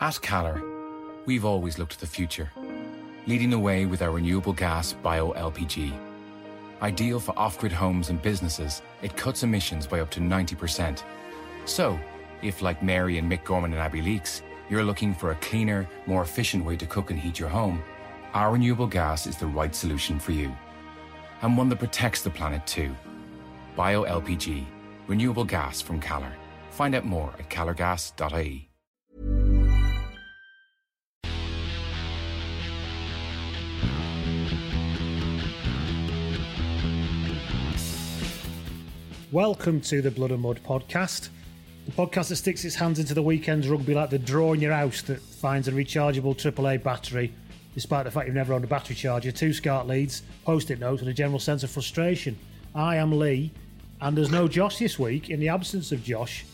At Calor, we've always looked to the future, leading the way with our renewable gas bio LPG. Ideal for off grid homes and businesses, it cuts emissions by up to 90%. So, if like Mary and Mick Gorman and Abby Leaks, you're looking for a cleaner, more efficient way to cook and heat your home, our renewable gas is the right solution for you. And one that protects the planet too. Bio LPG, renewable gas from Calor. Find out more at calorgas.ie. Welcome to the Blood and Mud podcast, the podcast that sticks its hands into the weekend's rugby like the drawer in your house that finds a rechargeable AAA battery, despite the fact you've never owned a battery charger, two SCART leads, post-it notes, and a general sense of frustration. I am Lee, and there's no Josh this week. In the absence of Josh,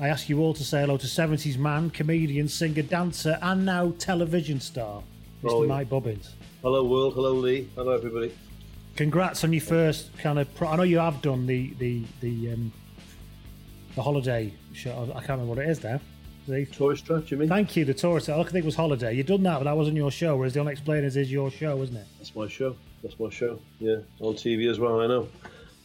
I ask you all to say hello to 70s man, comedian, singer, dancer, and now television star, Mr. Oh, yeah. Mike Bubbins. Hello, world. Hello, Lee. Hello, everybody. Congrats on your first kind of. Pro- I know you have done the the the um, the holiday show. I can't remember what it is now. The- Tourist trap, you mean? Thank you, the tourist. I think it was holiday. You've done that, but that wasn't your show. Whereas the Unexplainers is your show, isn't it? That's my show. That's my show. Yeah, on TV as well. I know.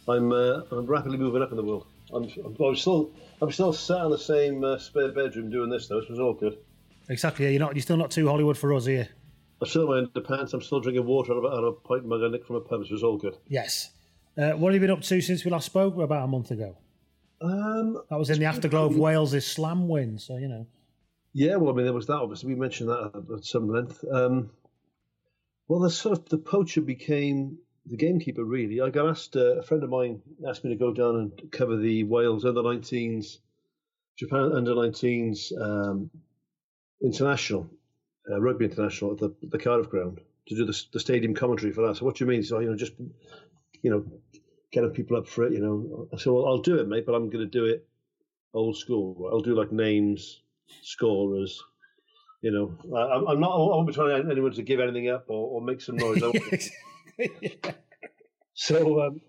I'm uh, I'm rapidly moving up in the world. I'm, I'm, I'm still I'm still sat in the same uh, spare bedroom doing this though. This was all good. Exactly. Yeah, you're not. You're still not too Hollywood for us here. I'm still in my underpants. I'm still drinking water out of, a- out of a pint mug I nicked from a pub. This was all good. Yes. Uh, what have you been up to since we last spoke? About a month ago. Um, That was in the afterglow of Wales' slam win. So you know. Yeah, well, I mean, there was that. Obviously, we mentioned that at, at some length. Um, well, the sort of the poacher became the gamekeeper. Really, I got asked. Uh, a friend of mine asked me to go down and cover the Wales under 19s, Japan under 19s um, international, uh, rugby international at the the Cardiff ground to do the, the stadium commentary for that. So, what do you mean? So, you know, just you know, getting people up for it. You know, I said, well, I'll do it, mate, but I'm going to do it old school. I'll do like names, scorers. You know, I, I'm- I'm not. I won't be trying to get anyone to give anything up or, or make some noise. so um,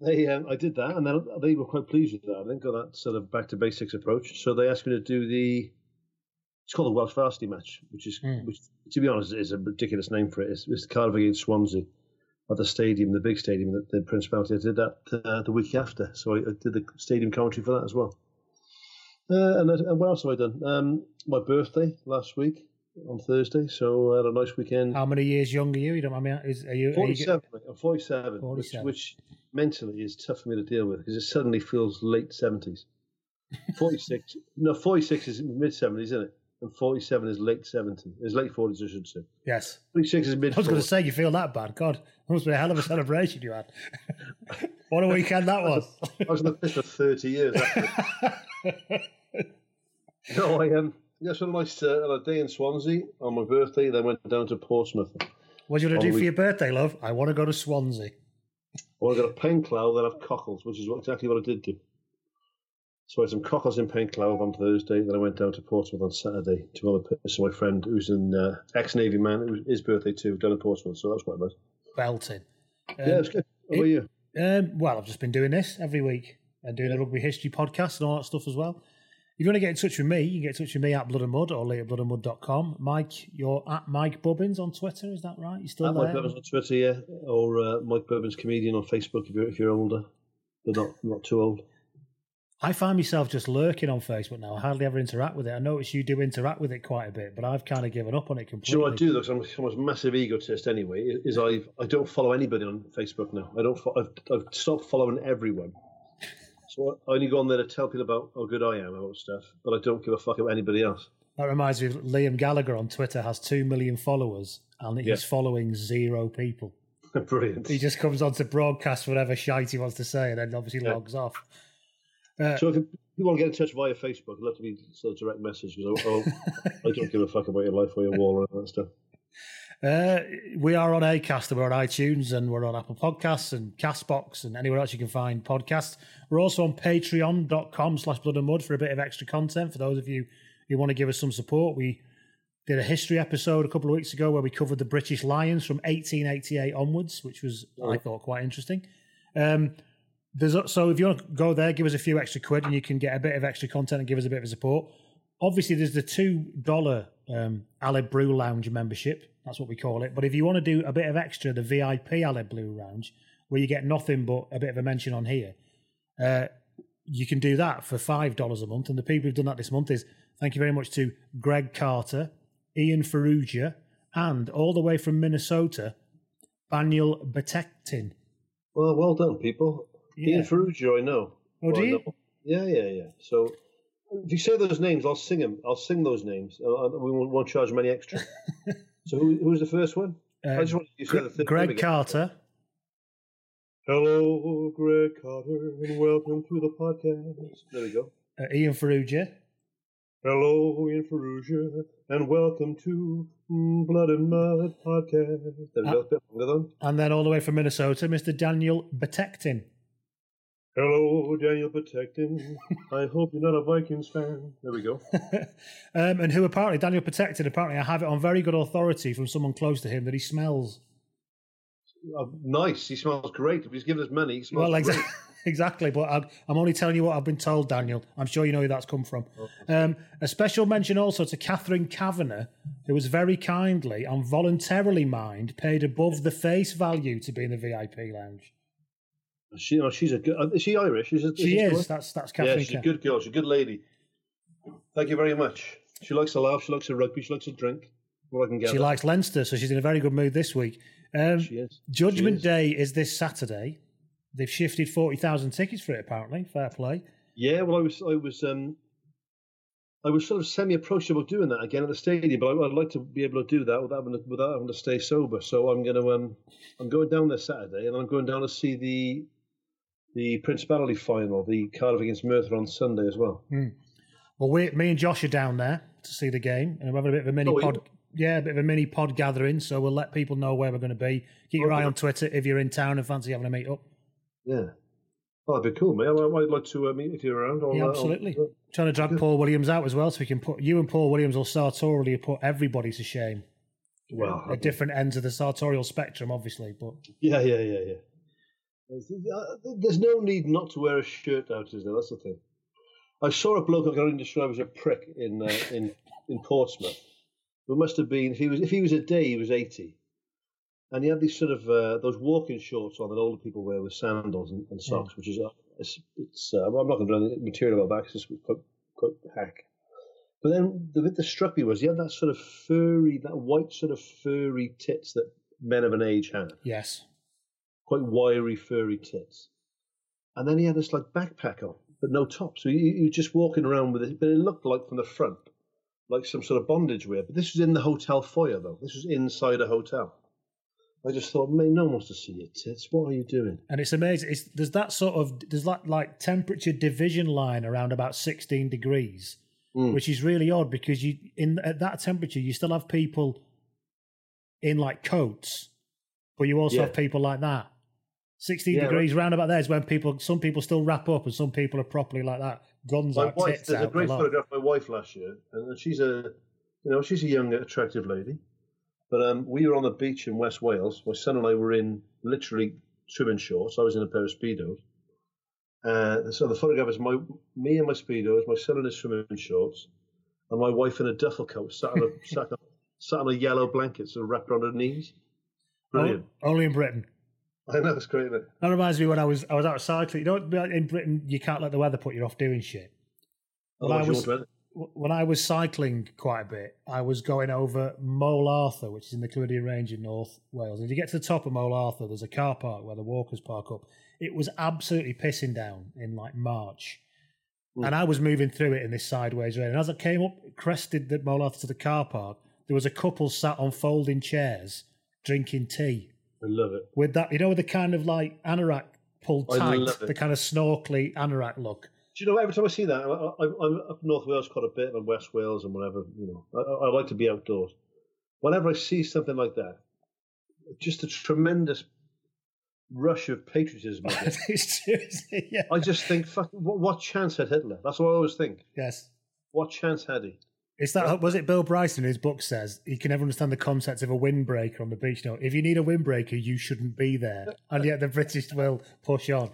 they, um, I did that, and then they were quite pleased with that. I think got that sort of back to basics approach. So they asked me to do the. It's called the Welsh Varsity match, which is, Mm. which to be honest, is a ridiculous name for it. It's, it's Cardiff against Swansea at the stadium, the big stadium that the Principality. I did that uh, the week after, so I, I did the stadium commentary for that as well. Uh, and, and what else have I done? Um, my birthday last week on Thursday, so I had a nice weekend. How many years younger are you? You don't mind me? Is, are you? Are you 47. I'm 47, 47. Which, which mentally is tough for me to deal with because it suddenly feels late 70s. 46, no, 46 is mid 70s, isn't it? And 47 is late 70s. It's late 40s, I should say. yes. 46 is mid I was going to say you feel that bad. God, that must be a hell of a celebration you had. what a weekend that was. I was in the piss for 30 years. No, I um, yeah, so nice uh, had a day in Swansea on my birthday, then went down to Portsmouth. what are you going to do for your birthday, love? I want to go to Swansea. Well, I got a Penclawdd, then have cockles, which is what, exactly what I did do. So I had some cockles in Penclawdd on Thursday. Then I went down to Portsmouth on Saturday to on a my friend who's an uh, ex-Navy man. It was his birthday too, down in Portsmouth. So that was quite nice. Belting. yeah, it's good. How about you? Um, well, I've just been doing this every week and doing a rugby history podcast and all that stuff as well. If you want to get in touch with me, you can get in touch with me at Blood and Mud or lee at bloodandmud.com. Mike, you're at Mike Bubbins on Twitter, is that right? You still At there? Mike Bubbins on Twitter, yeah, or uh, Mike Bubbins comedian on Facebook if you're if you're older, but not not too old. I find myself just lurking on Facebook now. I hardly ever interact with it. I notice you do interact with it quite a bit, but I've kind of given up on it Do completely. you know I do though? I'm, I'm a massive egotist anyway. Is I I don't follow anybody on Facebook now. I don't. I've, I've stopped following everyone. So I only go on there to tell people about how good I am about stuff, but I don't give a fuck about anybody else. That reminds me of Liam Gallagher on Twitter has two million followers and he's Yeah. following zero people. Brilliant. He just comes on to broadcast whatever shite he wants to say and then obviously Yeah. logs off. Uh, So if you want to get in touch via Facebook, I'd love to be sort of direct message because I, I, I don't give a fuck about your life or your wall or all that stuff. Uh, we are on Acast, and we're on iTunes, and we're on Apple Podcasts and Castbox, and anywhere else you can find podcasts. We're also on patreon.com slash blood and mud for a bit of extra content for those of you who want to give us some support. We did a history episode a couple of weeks ago where we covered the British Lions from 1888 onwards, which was, I thought, quite interesting. Um, there's so if you want to go there, give us a few extra quid, and you can get a bit of extra content and give us a bit of support. Obviously, there's the two dollar um, Brew Lounge membership. That's what we call it. But if you want to do a bit of extra, the VIP Aled Brew Lounge, where you get nothing but a bit of a mention on here, uh, you can do that for five dollars a month. And the people who've done that this month is thank you very much to Greg Carter, Ian Ferrugia, and all the way from Minnesota, Daniel Batektin. Well, well done, people. Yeah. Ian Ferrugia, I know. Oh, do you? Yeah, yeah, yeah. So if you say those names, I'll sing them. I'll sing those names. Uh, we won't, won't charge them any extra. so who, who was the first one? Uh, I just want you to say the third name Greg. Carter, Hello, Greg Carter, and welcome to the podcast. There we go. uh, Ian Ferrugia, Hello, Ian Ferrugia, and welcome to Blood and Mud podcast. There we Uh, go. Bit longer then. and then all the way from Minnesota, Mr. Daniel Batektin. Hello, Daniel Protectin. I hope you're not a Vikings fan. There we go. um, and who apparently, Daniel Protected, apparently I have it on very good authority from someone close to him that he smells. Uh, nice. He smells great. If he's giving us money, he smells Well, great. exactly. Exactly, but I'm, I'm only telling you what I've been told, Daniel. I'm sure you know who that's come from. Um, a special mention also to Catherine Kavanagh, who was very kindly and voluntarily mind paid above the face value to be in the VIP lounge. She, know, she's a good. uh, Is she Irish? She is. That's that's Catherine. Yeah, she's a good girl. She's a good lady. Thank you very much. She likes to laugh. She likes to rugby. She likes to drink. What I can get. She likes Leinster, so she's in a very good mood this week. Um, She is. Judgment She is. Day is this Saturday. They've shifted forty thousand tickets for it. Apparently, fair play. Yeah, well, I was, I was, um, I was sort of semi-approached about doing that again at the stadium, but I, I'd like to be able to do that without having to, without having to stay sober. So I'm going to, um, I'm going down there Saturday, and I'm going down to see the, the Principality final, the Cardiff against Merthyr on Sunday as well. Well, we, me and Josh are down there to see the game, and we're having a bit of a mini Oh, pod. Yeah, a bit of a mini pod gathering. So we'll let people know where we're going to be. Keep your eye on Twitter if you're in town and fancy having a meet up. Yeah. Oh, that'd be cool, mate. I, I'd like to uh, meet if you're around. I'll, Yeah, uh, I'll- absolutely. Trying to drag Paul Williams out as well, so we can put you and Paul Williams will sartorially put everybody to shame. well, At different ends of the sartorial spectrum, obviously, but Yeah, yeah, yeah, yeah. There's- no need not to wear a shirt out, is there? That's the thing. I saw a bloke I got describe as a prick in uh, in in Portsmouth. It must have been if he was if he was a day he was eighty, and he had these sort of uh, those walking shorts on that older people wear with sandals and, and socks, which is uh, it's, it's uh, I'm not going to do any material about that it's quite, quite hack. But then the bit that struck me was he had that sort of furry, that white sort of furry tits that men of an age have yes. Quite wiry, furry tits. And then he had this like backpack on, but no top. So he, he was just walking around with it, but it looked like from the front, like some sort of bondage wear. But this was in the hotel foyer, though. This was inside a hotel. I just thought, mate, no one wants to see your tits. What are you doing? And it's amazing. It's, there's that sort of there's that like temperature division line around about 16 degrees, Mm. which is really odd because you in at that temperature you still have people in like coats, but you also Yeah. have people like that. 16 Yeah, degrees round about there is when people some people still wrap up and some people are properly like that guns My out, wife, tits there's a out. great a lot. photograph of my wife last year, and she's a, you know, she's a young, attractive lady. But um, we were on the beach in West Wales. My son and I were in literally swimming shorts. I was in a pair of speedos. Uh, so the photograph is my me and my speedos, my son in his swimming shorts, and my wife in a duffel coat, sat on a sat on, sat on a yellow blanket, sort of wrapped around her knees. Brilliant. Only in Britain. I know it's great. It? That reminds me when I was I was out cycling. You know, in Britain you can't let the weather put you off doing shit. Oh, when Oh, I was when I was cycling quite a bit, I was going over Moel Arthur, which is in the Clwydian Range in North Wales. And if you get to the top of Moel Arthur, there's a car park where the walkers park up. It was absolutely pissing down in like March. Hmm. And I was moving through it in this sideways rain. And as I came up, crested the Moel Arthur to the car park, there was a couple sat on folding chairs drinking tea I love it. with that, you know, with the kind of like anorak pulled I tight, love it. the kind of snorkely anorak look. Do you know? Every time I see that, I, I, I'm up North Wales quite a bit, and West Wales and whatever. You know, I, I like to be outdoors. Whenever I see something like that, just a tremendous rush of patriotism. I get. it's true, isn't it? yeah. I just think, fuck, what, what chance had Hitler? That's what I always think. Yes. What chance had he? It's that was it Bill Bryson in his book says he can never understand the concept of a windbreaker on the beach. No, if you need a windbreaker, you shouldn't be there. And yet the British will push on.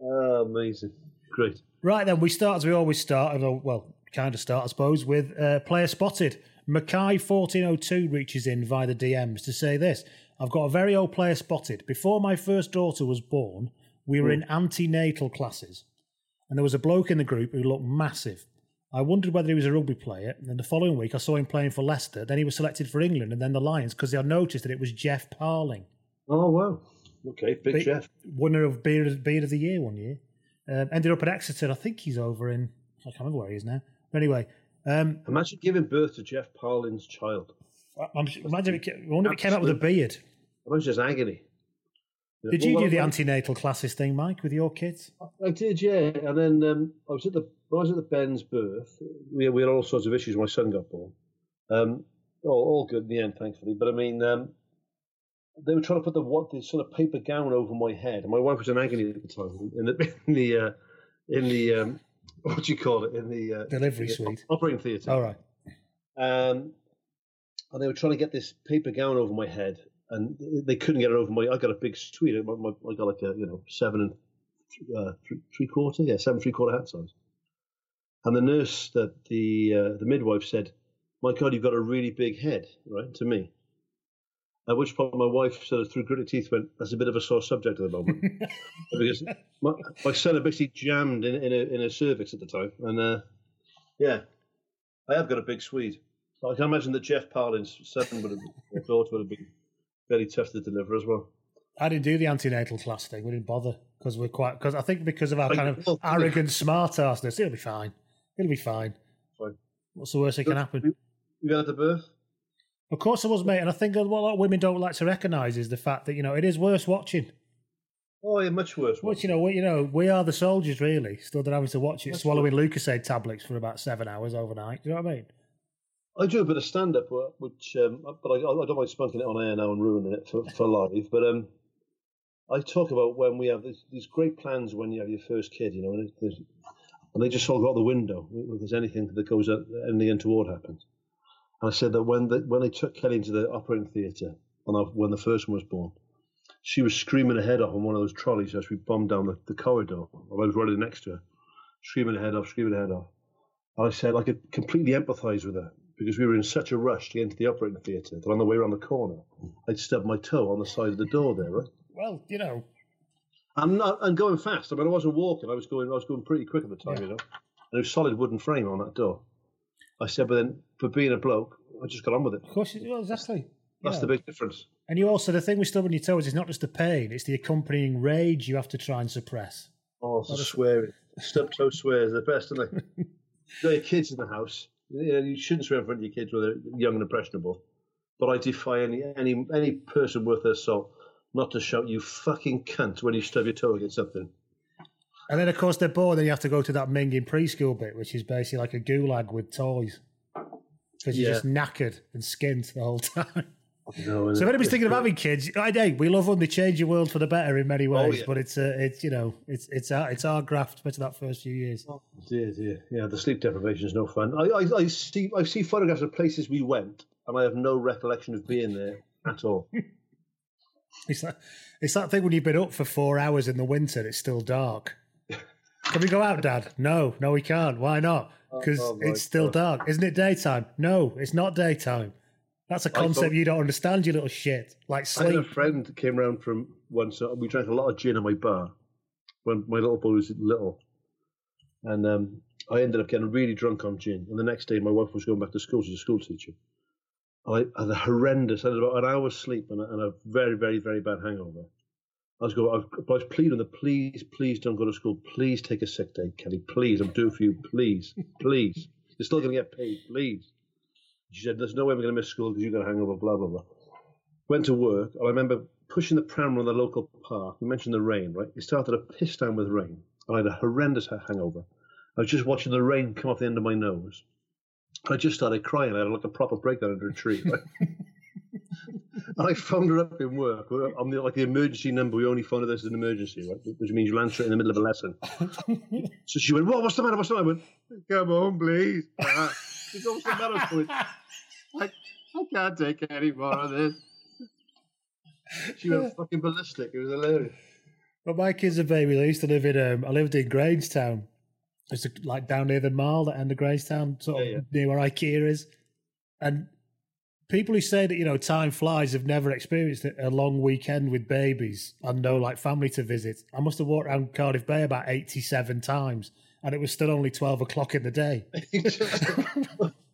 Oh, amazing, great. Right then, we start as we always start, well, kind of start, I suppose, with uh, player spotted. Mackay fourteen oh two reaches in via the DMs to say this: I've got a very old player spotted. Before my first daughter was born, we were in antenatal classes, and there was a bloke in the group who looked massive. I wondered whether he was a rugby player, and then the following week I saw him playing for Leicester. Then he was selected for England and then the Lions because I noticed that it was Geoff Parling. Oh wow, okay, big Be- Jeff. winner of Beard of, Beard of the Year one year. Um, ended up at Exeter. I think he's over in. I can't remember where he is now. But anyway, um, Imagine giving birth to Geoff Parling's child. I'm, imagine if it, I wonder if it came out with a beard. Imagine just agony. Did you do the antenatal classes thing, Mike, with your kids? I did, yeah. And then um, I was at the when I was at the Ben's birth. We, we had all sorts of issues. when My son got born. Um, all, all good in the end, thankfully. But I mean, um, they were trying to put the what the sort of paper gown over my head, and my wife was in agony at the time. In the in the uh, in the um, what do you call it? In the uh, Delivery the suite. operating theatre. All right. Um, and they were trying to get this paper gown over my head, and they couldn't get it over my. I got a big suite. I, my, I got like a you know seven and uh, three, three quarter, yeah, seven three quarter hat size. And the nurse, that the uh, the midwife said, "My God, you've got a really big head," right to me. At which point, my wife sort of through gritted teeth went, "That's a bit of a sore subject at the moment," because my, my son had basically jammed in in a, in a cervix at the time, and uh, yeah, I have got a big Swede. I can imagine that Geoff Parling's son would have, daughter would have been very tough to deliver as well. I didn't do the antenatal class thing. We didn't bother because we're quite. Because I think because of our Like, kind of well, arrogant smart assness, it'll be fine. It'll be fine. Fine. What's the worst that can happen? You had the birth? Of course, I was, mate. And I think what a lot of women don't like to recognise is the fact that you know it is worth watching. Oh, yeah, much worse. Which you know, we, you know, we are the soldiers, really. Still, they're having to watch it, swallowing Lucozade tablets for about seven hours overnight. Do you know what I mean? I do a bit of stand up, which, um, but I, I don't mind spunking it on air now and ruining it for, for live. But um, I talk about when we have these, these great plans when you have your first kid, you know, and, and they just all go out the window if there's anything that goes out, anything untoward happens. And I said that when they, when they took Kelly into the operating theatre, when the first one was born, she was screaming her head off on one of those trolleys as we bombed down the, the corridor. I was running next to her, screaming her head off, screaming her head off. And I said I could completely empathise with her because we were in such a rush to get into the operating theatre that on the way around the corner, I'd stubbed my toe on the side of the door there, right? Well, you know, I'm not, and going fast. I mean, I wasn't walking. I was going. I was going pretty quick at the time, you know. And it was solid wooden frame on that door. I said, but then for being a bloke, I just got on with it. of course, well, exactly. That's Yeah. the big difference. And you also the thing with stubbing your toes is not just the pain; it's the accompanying rage you have to try and suppress. Oh, the swearing. Stub toe swears are the best, aren't they? you got your kids in the house. You, know, you shouldn't swear in front of your kids when they're young and impressionable. But I defy any any any person worth their salt not to shout "you fucking cunt" when you stub your toe against something. And then, of course, they're bored. and you have to go to that minging preschool bit, which is basically like a gulag with toys, because you're Yeah. just knackered and skint the whole time. No, So if anybody's thinking of having kids, I hey, we love when they change your world for the better in many ways. Oh, yeah. But it's uh, it's you know it's it's our it's our graft, especially that first few years. Dear, dear. Yeah, the sleep deprivation is no fun. I, I, I see I see photographs of places we went, and I have no recollection of being there at all. It's that it's that thing when you've been up for four hours in the winter, and it's still dark. Can we go out, Dad? No, no, we can't. Why not? Because Oh, my it's still God. dark. Isn't it daytime? No, it's not daytime. That's a concept you don't understand, you little shit. Like sleep. I had a friend that came around from once. We drank a lot of gin at my bar when my little boy was little, and um, I ended up getting really drunk on gin. And the next day, my wife was going back to school. She's a school teacher. I had a horrendous. I had about an hour's sleep and a, and a very, very, very bad hangover. I was going. I was pleading please, please don't go to school. Please take a sick day, Kelly. Please, I'm doing for you. Please, please. You're still going to get paid. Please. She said, "There's no way we're going to miss school because you've got a hangover." Blah blah blah went to work, and I remember pushing the pram around the local park. You mentioned the rain, right? It started to piss down with rain. I had a horrendous hangover. I was just watching the rain come off the end of my nose. I just started crying. I had like a proper breakdown under a tree. Right? and I phoned her up in work. I'm the, like the emergency number. We only phone this as an emergency, right? Which means you'll answer it in the middle of a lesson. so she went, "What? What's the matter? What's the matter?" I went, "Come on, please." She goes, "What's the matter?" I I, I can't take any more of this. She went fucking ballistic. It was hilarious. But my kids are baby. They used to live in. Um, I lived in Grangetown. It's like down near the mall, that end of Grangetown, sort of Yeah, yeah. near where IKEA is. And people who say that you know time flies have never experienced a long weekend with babies and no like family to visit. I must have walked around Cardiff Bay about eighty-seven times, and it was still only twelve o'clock in the day.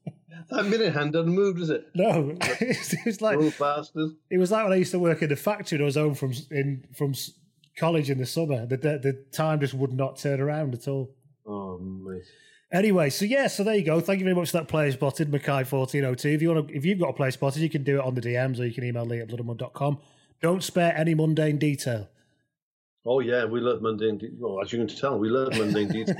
that minute hand hadn't moved, is it? No, it was like Little bastard. it was like when I used to work in the factory and I was home from in from college in the summer. The, the the time just would not turn around at all. Oh, mate. Anyway, so yeah, so there you go. Thank you very much for that player spotted, Mackay fourteen oh two. If you want to, if you've got a player spotted, you can do it on the DMs or you can email Lee at bloodandmud.com. Don't spare any mundane detail. Oh, yeah, we love mundane detail. Well, as you can tell, we love mundane detail.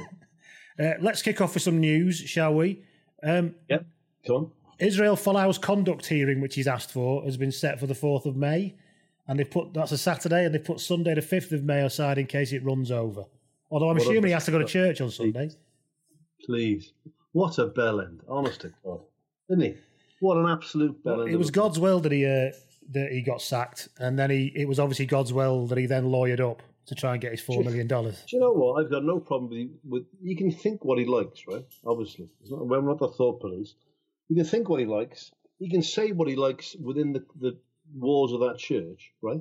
Uh, let's kick off with some news, shall we? Um, yep, come on. Israel Folau's conduct hearing, which he's asked for, has been set for the fourth of May, and they've put that's a Saturday, and they've put Sunday the fifth of May aside in case it runs over. Although I'm What a- assuming he has to go to church on Sunday. Please. What a bell end. Honest to God. Didn't he? What an absolute bell end. It was God's will that he uh, that he got sacked, and then he it was obviously God's will that he then lawyered up to try and get his four million dollars. Do you know what? I've got no problem with, with. You can think what he likes, right? Obviously, it's not, we're not the thought police. You can think what he likes. He can say what he likes within the, the walls of that church, right?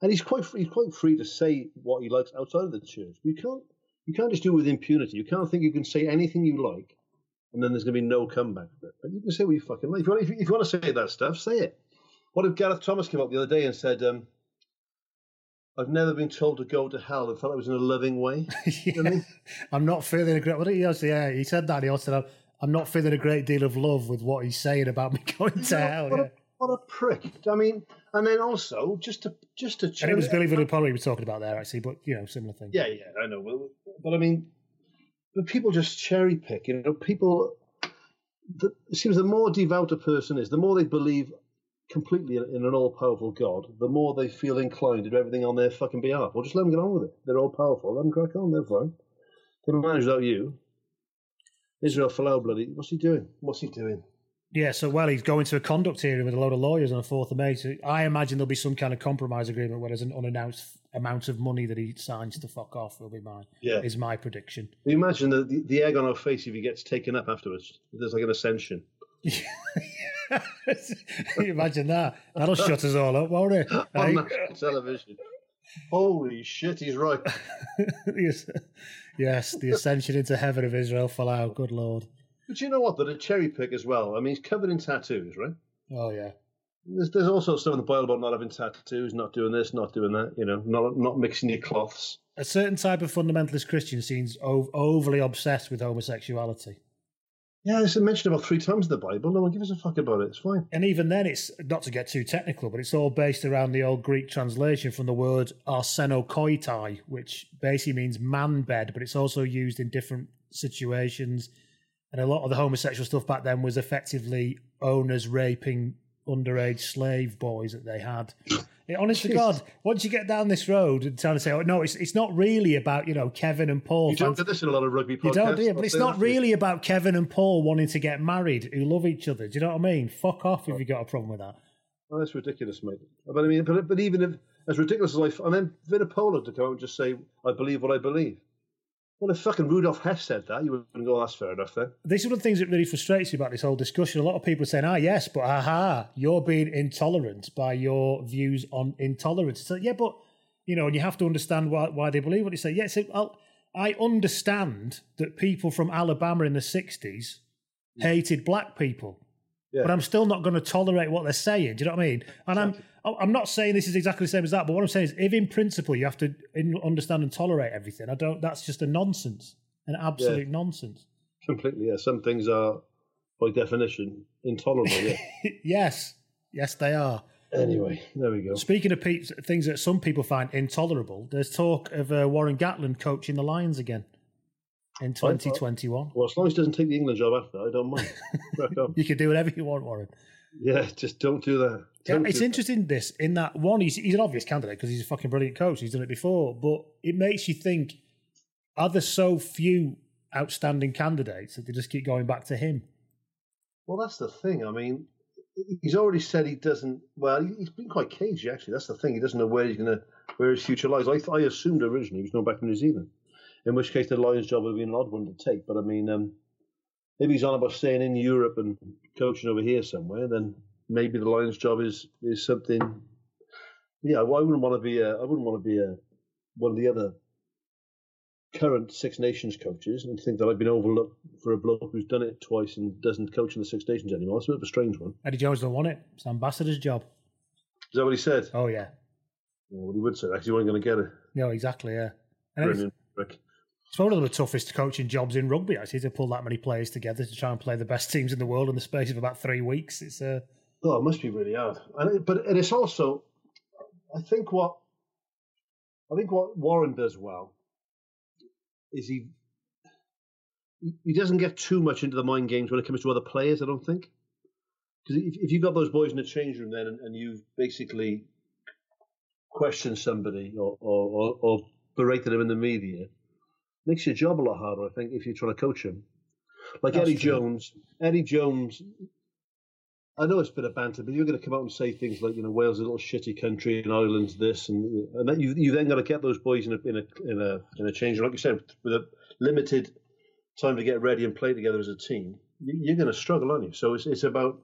And he's quite free, he's quite free to say what he likes outside of the church. You can't you can't just do it with impunity. You can't think you can say anything you like, and then there's going to be no comeback for it. But you can say what you fucking like. If you, want, if, you, if you want to say that stuff, say it. What if Gareth Thomas came up the other day and said, um, "I've never been told to go to hell. I felt it was in a loving way." You know what I mean? I'm not feeling a great. What did he say? Yeah, he said that. He also said, "I'm not feeling a great deal of love with what he's saying about me going to hell." what, Yeah. a, what a prick! I mean, and then also just to just to And it was Billy Vunipola we were talking about there, actually, but you know, similar thing. Yeah, yeah, I know. But, but I mean, but people just cherry pick. You know, people. The, it seems the more devout a person is, the more they believe completely in, an all-powerful God, the more they feel inclined to do everything on their fucking behalf. Well, just let them get on with it. They're all-powerful. Let them crack on. They're fine. They manage without you. Israel Folau, bloody, what's he doing? What's he doing? Yeah, so well, he's going to a conduct hearing with a load of lawyers on the fourth of May. So I imagine there'll be some kind of compromise agreement where there's an unannounced amount of money that he signs to fuck off. Will be my Yeah. is my prediction. You imagine the, the, the egg on our face if he gets taken up afterwards? There's like an ascension. Can you imagine that? That'll shut us all up, won't it? on Hey? national television. Holy shit, he's right. yes, yes, the ascension into heaven of Israel Folau. Good lord. But you know what? They're a cherry pick as well. I mean, he's covered in tattoos, right? Oh yeah. There's, there's also stuff in the Bible about not having tattoos, not doing this, not doing that. You know, not not mixing your cloths. A certain type of fundamentalist Christian seems ov- overly obsessed with homosexuality. Yeah, it's mentioned about three times in the Bible. No one gives a fuck about it. It's fine. And even then, it's not to get too technical, but it's all based around the old Greek translation from the word arsenokoitai, which basically means man bed, but it's also used in different situations. And a lot of the homosexual stuff back then was effectively owners raping underage slave boys that they had. It, honest to God, once you get down this road and trying to say, "Oh no, it's it's not really about you know Kevin and Paul." You don't get this in a lot of rugby podcasts. You don't do it, but it's not for you. really about Kevin and Paul wanting to get married who love each other. Do you know what I mean? Fuck off if you got a problem with that. Oh, that's ridiculous, mate. But I mean, but, but even if as ridiculous as I, and then Vunipola to come out and just say, "I believe what I believe." Well, if fucking Rudolf Hess said that, you wouldn't go, "That's fair enough." Then This is one of the things that really frustrates me about this whole discussion. A lot of people are saying, ah, yes, but aha, you're being intolerant by your views on intolerance. So, yeah, but, you know, and you have to understand why, why they believe what they say. Yes, it, I'll, I understand that people from Alabama in the 60s hated black people. Yeah. But I'm still not going to tolerate what they're saying. Do you know what I mean? And I'm I'm not saying this is exactly the same as that. But what I'm saying is, if in principle you have to in- understand and tolerate everything, I don't. That's just a nonsense, an absolute nonsense. completely, yeah. Some things are, by definition, intolerable. Yeah. yes, yes, they are. anyway, there we go. Speaking of pe- things that some people find intolerable, there's talk of uh, Warren Gatland coaching the Lions again in 2021. Well, as long as he doesn't take the England job after, that, I don't mind. You can do whatever you want, Warren. yeah, just don't do that. Don't it's do interesting. This in that one, he's he's an obvious candidate because he's a fucking brilliant coach. He's done it before, but it makes you think: Are there so few outstanding candidates that they just keep going back to him? Well, that's the thing. I mean, he's already said he doesn't. Well, he's been quite cagey actually. That's the thing. He doesn't know where he's going to, where his future lies. I, I assumed originally he was going back to New Zealand, in which case the Lions job would have been an odd one to take. But I mean, um, if he's on about staying in Europe and coaching over here somewhere, then maybe the Lions job is is something. Yeah, well, I wouldn't want to be. A, I wouldn't want to be a one of the other current Six Nations coaches and think that I've been overlooked for a bloke who's done it twice and doesn't coach in the Six Nations anymore. It's a bit of a strange one. Eddie Jones don't want it. It's an ambassador's job. Is that what he said? Oh yeah, Yeah, well, he would say that 'cause he wasn't going to get it. no, exactly. Yeah, and Brilliant, Rick. It's one of the toughest coaching jobs in rugby. Actually, to pull that many players together to try and play the best teams in the world in the space of about three weeks. It's uh, Oh, it must be really hard. And it, but and it's also, I think what, I think what Warren does well is he he doesn't get too much into the mind games when it comes to other players. I don't think because if, if you've got those boys in the change room then and, and you've basically questioned somebody or, or, or, or berated them in the media, makes your job a lot harder. I think if you're trying to coach him, like That's Eddie true. Jones. Eddie Jones I know it's a bit of banter, but you're going to come out and say things like, you know, Wales is a little shitty country and Ireland's this, and and then you you then got to get those boys in a in a in a in a change, like you said, with a limited time to get ready and play together as a team. You- You're going to struggle, aren't you? So it's it's about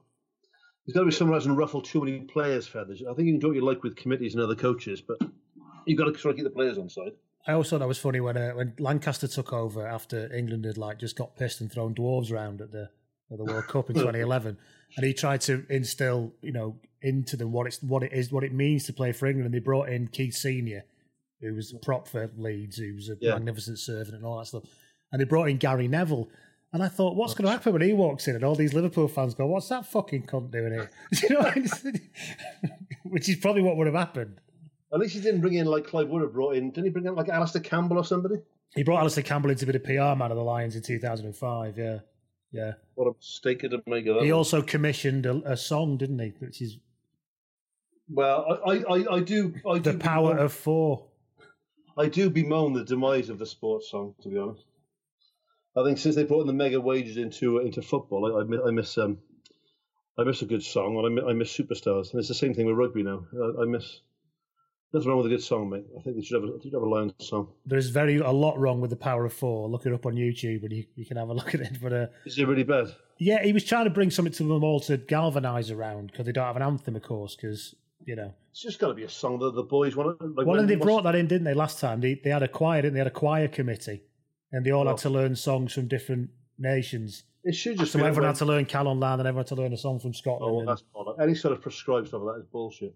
there's got to be someone who ruffle too many players' feathers. I think you can do what you like with committees and other coaches, but you've got to try to keep the players on side. I always thought that was funny when uh, when Lancaster took over after England had like just got pissed and thrown dwarves around at the at the World Cup in 2011, and he tried to instill you know into them what it's what it is what it means to play for England, and they brought in Keith Senior, who was a prop for Leeds, who was a Yeah. magnificent servant and all that stuff, and they brought in Gary Neville. And I thought, what's going to happen when he walks in and all these Liverpool fans go, what's that fucking cunt doing here? you know, which is probably what would have happened. At least he didn't bring in like Clive would have brought in. Didn't he bring in like Alistair Campbell or somebody? He brought Alistair Campbell in to be the PR man of the Lions in 2005. Yeah, yeah. What a mistake to make of that. He also commissioned a, a song, didn't he? Which is well, I, I, I do. I the do power bemoan- of four. I do bemoan the demise of the sports song. To be honest, I think since they brought in the mega wages into into football, I, I, mi- I miss um, I miss a good song, and I miss, I miss superstars, and it's the same thing with rugby now. I, I miss. Nothing wrong with a good song, mate. I think they should have a, they should have a Lions song. There's very a lot wrong with the power of four. Look it up on YouTube, and you, you can have a look at it. But uh, Is it really bad? yeah, he was trying to bring something to them all to galvanise around because they don't have an anthem, of course. Because you know, It's just got to be a song that the boys want. Like well, and they brought that in, didn't they? Last time they they had a choir, didn't they? They had a choir committee, and they all Oh. had to learn songs from different nations. It should just So everyone had to learn Calon Lân, and everyone had to learn a song from Scotland. Oh, well, that's bollocks. Any sort of prescribed stuff like that is bullshit.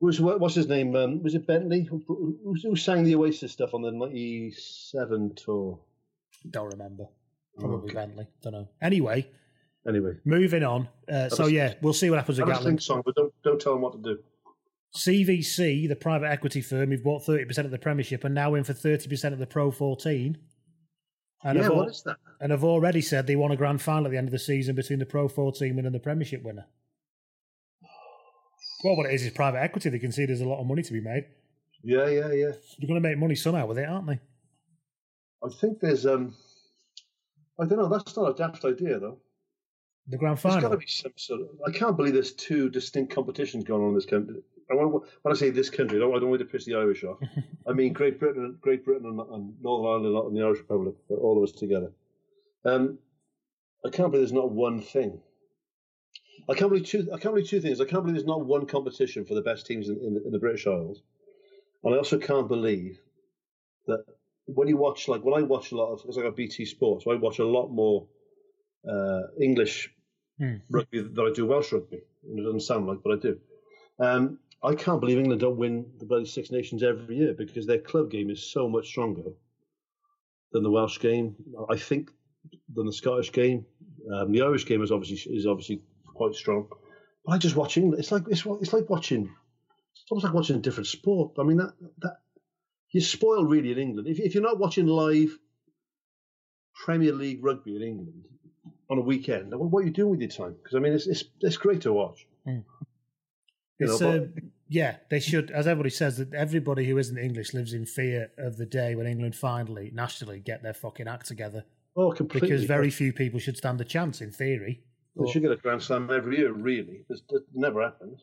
What- what's his name? Um, was it Bentley? Who, who, who sang the Oasis stuff on the 97 tour? Don't remember. Probably Okay. Bentley. Don't know. Anyway, Anyway, moving on. Uh, so was- yeah, we'll see what happens with sing song, but don't, don't tell them what to do. CVC, the private equity firm who've bought thirty percent of the Premiership, are now in for thirty percent of the Pro 14. And yeah, have what is that? and have already said they want a grand final at the end of the season between the Pro 14 winner and the Premiership winner. Well, what it is is private equity. They can see there's a lot of money to be made. Yeah, yeah, yeah. They're going to make money somehow with it, aren't they? I think there's um, I don't know. That's not a daft idea though. The grand There's got final. to be some sort of. I can't believe there's two distinct competitions going on in this country. I want, when I say this country, I don't, I don't want to piss the Irish off. I mean Great Britain, Great Britain, and, and Northern Ireland, and the Irish Republic, all of us together. Um, I can't believe there's not one thing. I can't believe two. I can't believe two things. I can't believe there's not one competition for the best teams in, in, the, in the British Isles, and I also can't believe that when you watch, like when I watch a lot of, because I got BT Sports, so I watch a lot more uh, English Hmm. rugby than I do Welsh rugby. It doesn't sound like, but I do. Um, I can't believe England don't win the bloody Six Nations every year because their club game is so much stronger than the Welsh game. I think than the Scottish game. Um, the Irish game is obviously is obviously quite strong. But I just watch England. It's like it's, it's like watching. It's almost like watching a different sport. I mean that that you're spoiled really in England. If if you're not watching live Premier League rugby in England on a weekend, what are you doing with your time? Because I mean, it's it's it's great to watch. Hmm. You know, but- uh, yeah, they should, as everybody says, that everybody who isn't English lives in fear of the day when England finally, nationally, get their fucking act together. oh, completely. Because very few people should stand a chance, in theory. They should get a Grand Slam every year, really. This, that never happens,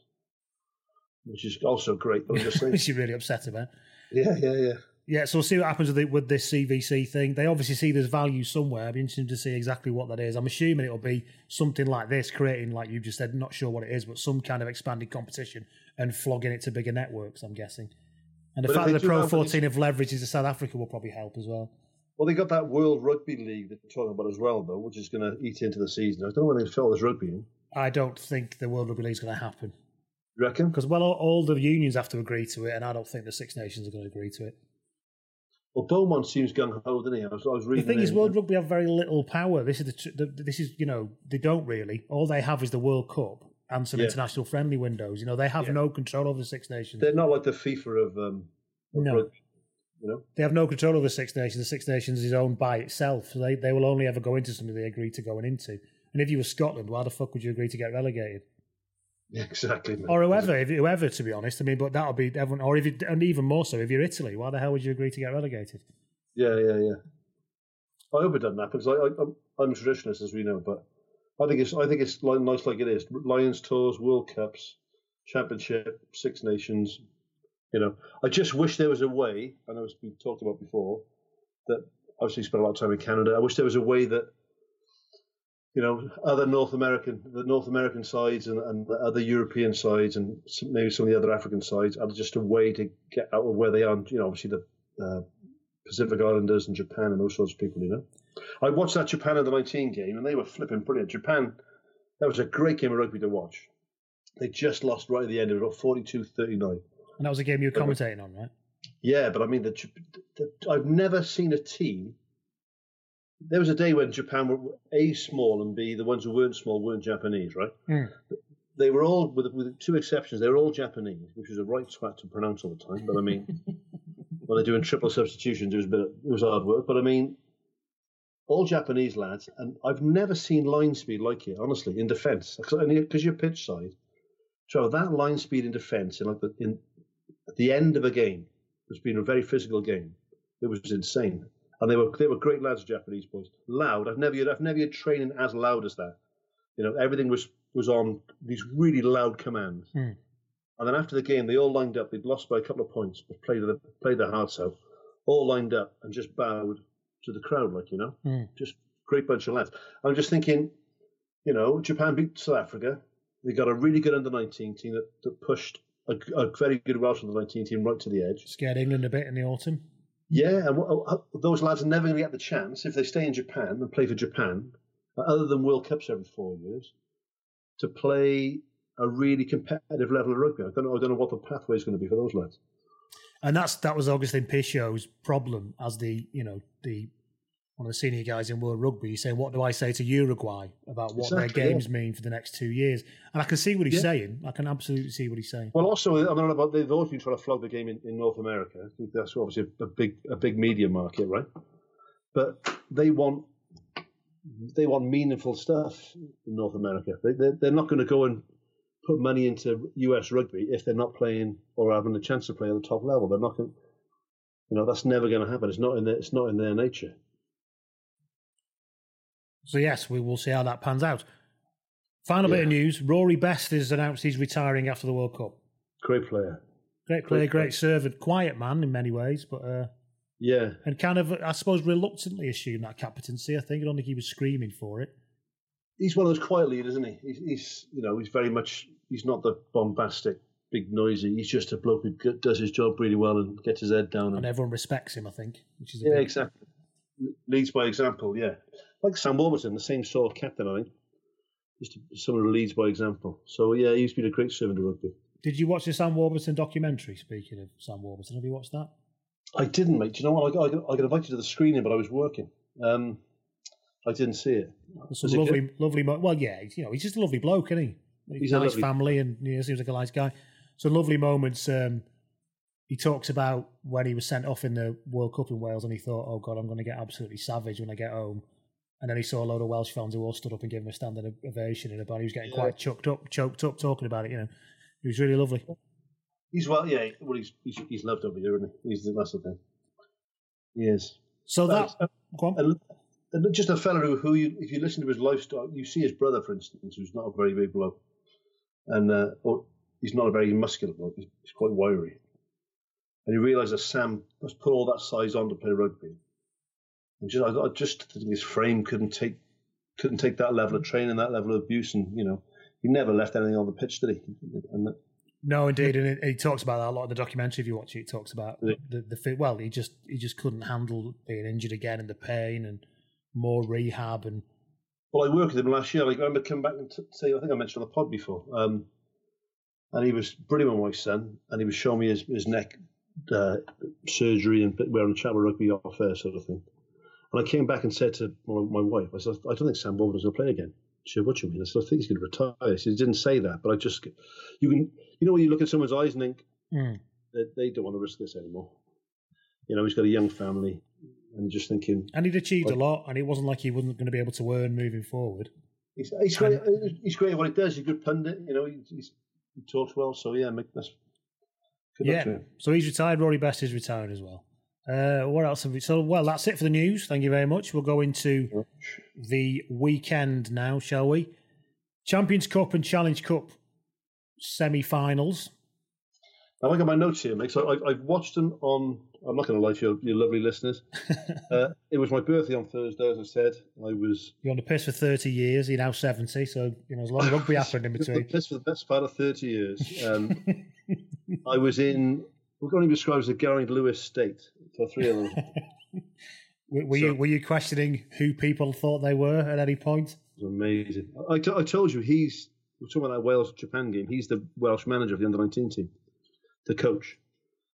which is also great. But I'm just saying, Which you're really upset about. yeah, yeah, yeah. Yeah, so we'll see what happens with, the, with this CVC thing. They obviously see there's value somewhere. I'd be interested to see exactly what that is. I'm assuming it'll be something like this, creating, like you just said, not sure what it is, but some kind of expanded competition and flogging it to bigger networks, I'm guessing. And the But fact that the Pro 14 have leveraged into South Africa will probably help as well. Well, they got that World Rugby League that they're talking about as well, though, which is going to eat into the season. I don't know when they fill this rugby in. I don't think the World Rugby League is going to happen. You reckon? Because, well, all, the unions have to agree to it, and I don't think the Six Nations are going to agree to it. Well, Beaumont seems gung ho, doesn't he? I was, I was The reading. thing is, World Rugby have very little power. This is the, the this is you know they don't really. All they have is the World Cup and some Yeah. international friendly windows. You know they have Yeah. no control over the Six Nations. They're not like the FIFA of, um, of No. rugby, you know. They have no control over the Six Nations. The Six Nations is owned by itself. So they they will only ever go into something they agree to going into. And if you were Scotland, why the fuck would you agree to get relegated? Yeah, exactly. Or whoever, if, whoever, to be honest. I mean, but that'll be everyone. Or if you, and even more so, if you're Italy, why the hell would you agree to get relegated? Yeah, yeah, yeah. I hope it doesn't happen because I, I, I'm, I'm a traditionalist, as we know, but I think it's I think it's nice like it is. Lions tours, World Cups, Championship, Six Nations. You know, I just wish there was a way. and I know it's been talked about before that. Obviously, spent a lot of time in Canada. I wish there was a way that you know other North American, the North American sides and, and the other European sides, and some, maybe some of the other African sides, are just a way to get out of where they are. You know, obviously the uh, Pacific Islanders and Japan and those sorts of people, you know. I watched that Japan under 19 game and they were flipping brilliant. Japan, that was a great game of rugby to watch. They just lost right at the end. It was about 42 39. And that was a game you were commentating on, right? Yeah, but I mean, the, the, I've never seen a team. There was a day when Japan were A, small, and B, the ones who weren't small weren't Japanese, right? Hmm. They were all, with, with two exceptions, they were all Japanese, which was a right twat to pronounce all the time. But I mean, when they're doing triple substitutions, it was a bit, it was hard work. But I mean, all Japanese lads, and I've never seen line speed like it, honestly, in defence. Because you're pitch side, so that line speed in defence, in like the, in at the end of a game, it's been a very physical game. It was insane, and they were they were great lads, Japanese boys. Loud. I've never I've never had training as loud as that. You know, everything was was on these really loud commands. Hmm. And then after the game, they all lined up. They'd lost by a couple of points, but played their, played their hearts out. All lined up and just bowed to the crowd, like you know, Hmm. just great bunch of lads. I'm just thinking, you know, Japan beat South Africa. They got a really good under 19 team that, that pushed a, a very good Welsh under 19 team right to the edge. Scared England a bit in the autumn. Yeah, and what- uh, those lads are never going to get the chance if they stay in Japan and play for Japan, uh, other than World Cups every four years, to play a really competitive level of rugby. I don't know. I don't know what the pathway is going to be for those lads. And that's that was Augustine Pichot's problem as the you know the one of the senior guys in World Rugby. He's saying, "What do I say to Uruguay about what Exactly, their yeah. games mean for the next two years?" And I can see what he's Yeah. saying. I can absolutely see what he's saying. Well, also, I don't about they've always been trying to flog the game in, in North America. That's obviously a, a big a big media market, right? But they want they want meaningful stuff in North America. They they're, they're not going to go and put money into US rugby if they're not playing or having a chance to play at the top level. They're not going. You know, that's never going to happen. It's not in their, it's not in their nature. So yes, we will see how that pans out. Final bit of news: Rory Best has announced he's retiring after the World Cup. Great player. Great player, great, great servant, quiet man in many ways, but uh, yeah, and kind of, I suppose, reluctantly assumed that captaincy. I think I don't think he was screaming for it. He's one of those quiet leaders, isn't he? He's, he's you know, he's very much. He's not the bombastic, big, noisy. He's just a bloke who does his job really well and gets his head down. And, and everyone respects him, I think. Which is yeah, big... exactly. Leads by example. Yeah, like Sam Warburton, the same sort of captain, I think. Just someone who leads by example. So yeah, he's been a great servant to rugby. Did you watch the Sam Warburton documentary? Speaking of Sam Warburton, have you watched that? I didn't, mate. Do you know what? I got, I got, I got invited to the screening, but I was working. Um, I didn't see it. Some lovely, it lovely. Well, yeah, you know, he's just a lovely bloke, isn't he? He's, he's a nice lovely... family, and you know, seems like a nice guy. So lovely moments. Um, he talks about when he was sent off in the World Cup in Wales, and he thought, "Oh God, I'm going to get absolutely savage when I get home." And then he saw a load of Welsh fans who all stood up and gave him a standing ovation, in and about he was getting yeah. quite choked up, choked up talking about it. You know, he was really lovely. He's well, yeah. Well, he's he's, he's loved over here, isn't he? He's that's the thing. He is. So that and, and just a fellow who, who you, if you listen to his lifestyle, you see his brother, for instance, who's not a very big bloke, and uh, oh, he's not a very muscular bloke. He's, he's quite wiry, and he realises Sam must put all that size on to play rugby. And just, I, I just think his frame couldn't take couldn't take that level of training, that level of abuse, and you know he never left anything on the pitch, did he? And no, indeed, and he talks about that a lot in the documentary. If you watch it, he talks about the, the, the well, he just he just couldn't handle being injured again and the pain and more rehab and. Well, I worked with him last year. Like I remember coming back and t- say, I think I mentioned on the pod before, um, and he was brilliant with my son, and he was showing me his, his neck uh, surgery and wearing a chat with rugby off air sort of thing. And I came back and said to my, my wife, I said, I don't think Sam Warburton's going to play again. She said, what do you mean? I said, I think he's going to retire. She didn't say that, but I just, you can, you know, when you look at someone's eyes and think, mm. that they don't want to risk this anymore. You know, he's got a young family and just thinking. And he'd achieved like, a lot, and it wasn't like he wasn't going to be able to earn moving forward. He's, he's great. He's great at what he does. He's a good pundit. You know, he's, he talks well. So yeah, make this. yeah. So he's retired. Rory Best is retired as well. Uh, what else have we? So, well, that's it for the news. Thank you very much. We'll go into the weekend now, shall we? Champions Cup and Challenge Cup semi-finals. I look at my notes here, mate. So I, have watched them on. I'm not going to lie to you, you lovely listeners. uh, it was my birthday on Thursday, as I said. I was. You're on the piss for 30 years. You're now 70, so you know as a lot of rugby happened in between. piss for the best part of 30 years. Um, I was in we're going to describe as the Geraint Lewis state for three of them. were, so, you were you questioning who people thought they were at any point? It was amazing. I, t- I told you he's we're talking about that Wales Japan game. He's the Welsh manager of the under nineteen team, the coach.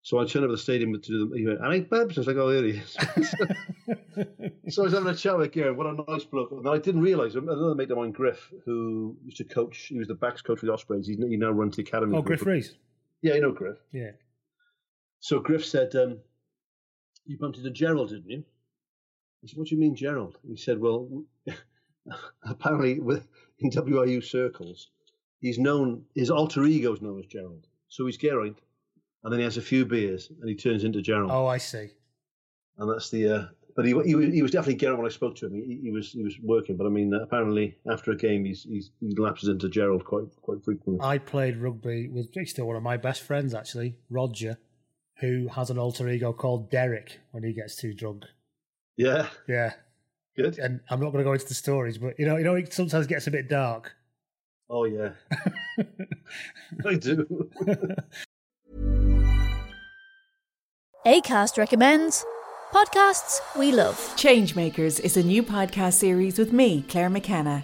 So I turned over the stadium to do the. He went, "I Babs." I was like, "Oh, there he is." so I was having a chat with Geraint. What a nice bloke! And I didn't realise another mate of mine, Griff, who used to coach. He was the backs coach for the Ospreys. He, he now runs the academy. Oh, Griff Rees. Yeah, you know Griff. Yeah. So Griff said, um, You bumped into Gerald, didn't you? I said, What do you mean, Gerald? He said, Well, apparently with, in WRU circles, he's known, his alter ego is known as Gerald. So he's Geraint, and then he has a few beers and he turns into Gerald. Oh, I see. And that's the. Uh, but he, he, he was definitely Geraint when I spoke to him. He, he was he was working, but I mean, uh, apparently after a game, he's, he's he lapses into Gerald quite quite frequently. I played rugby with he's still one of my best friends actually, Roger, who has an alter ego called Derek when he gets too drunk. Yeah. Yeah. Good. And I'm not going to go into the stories, but you know, you know, it sometimes gets a bit dark. Oh yeah, I do. Acast recommends podcasts we love. Changemakers is a new podcast series with me, Claire McKenna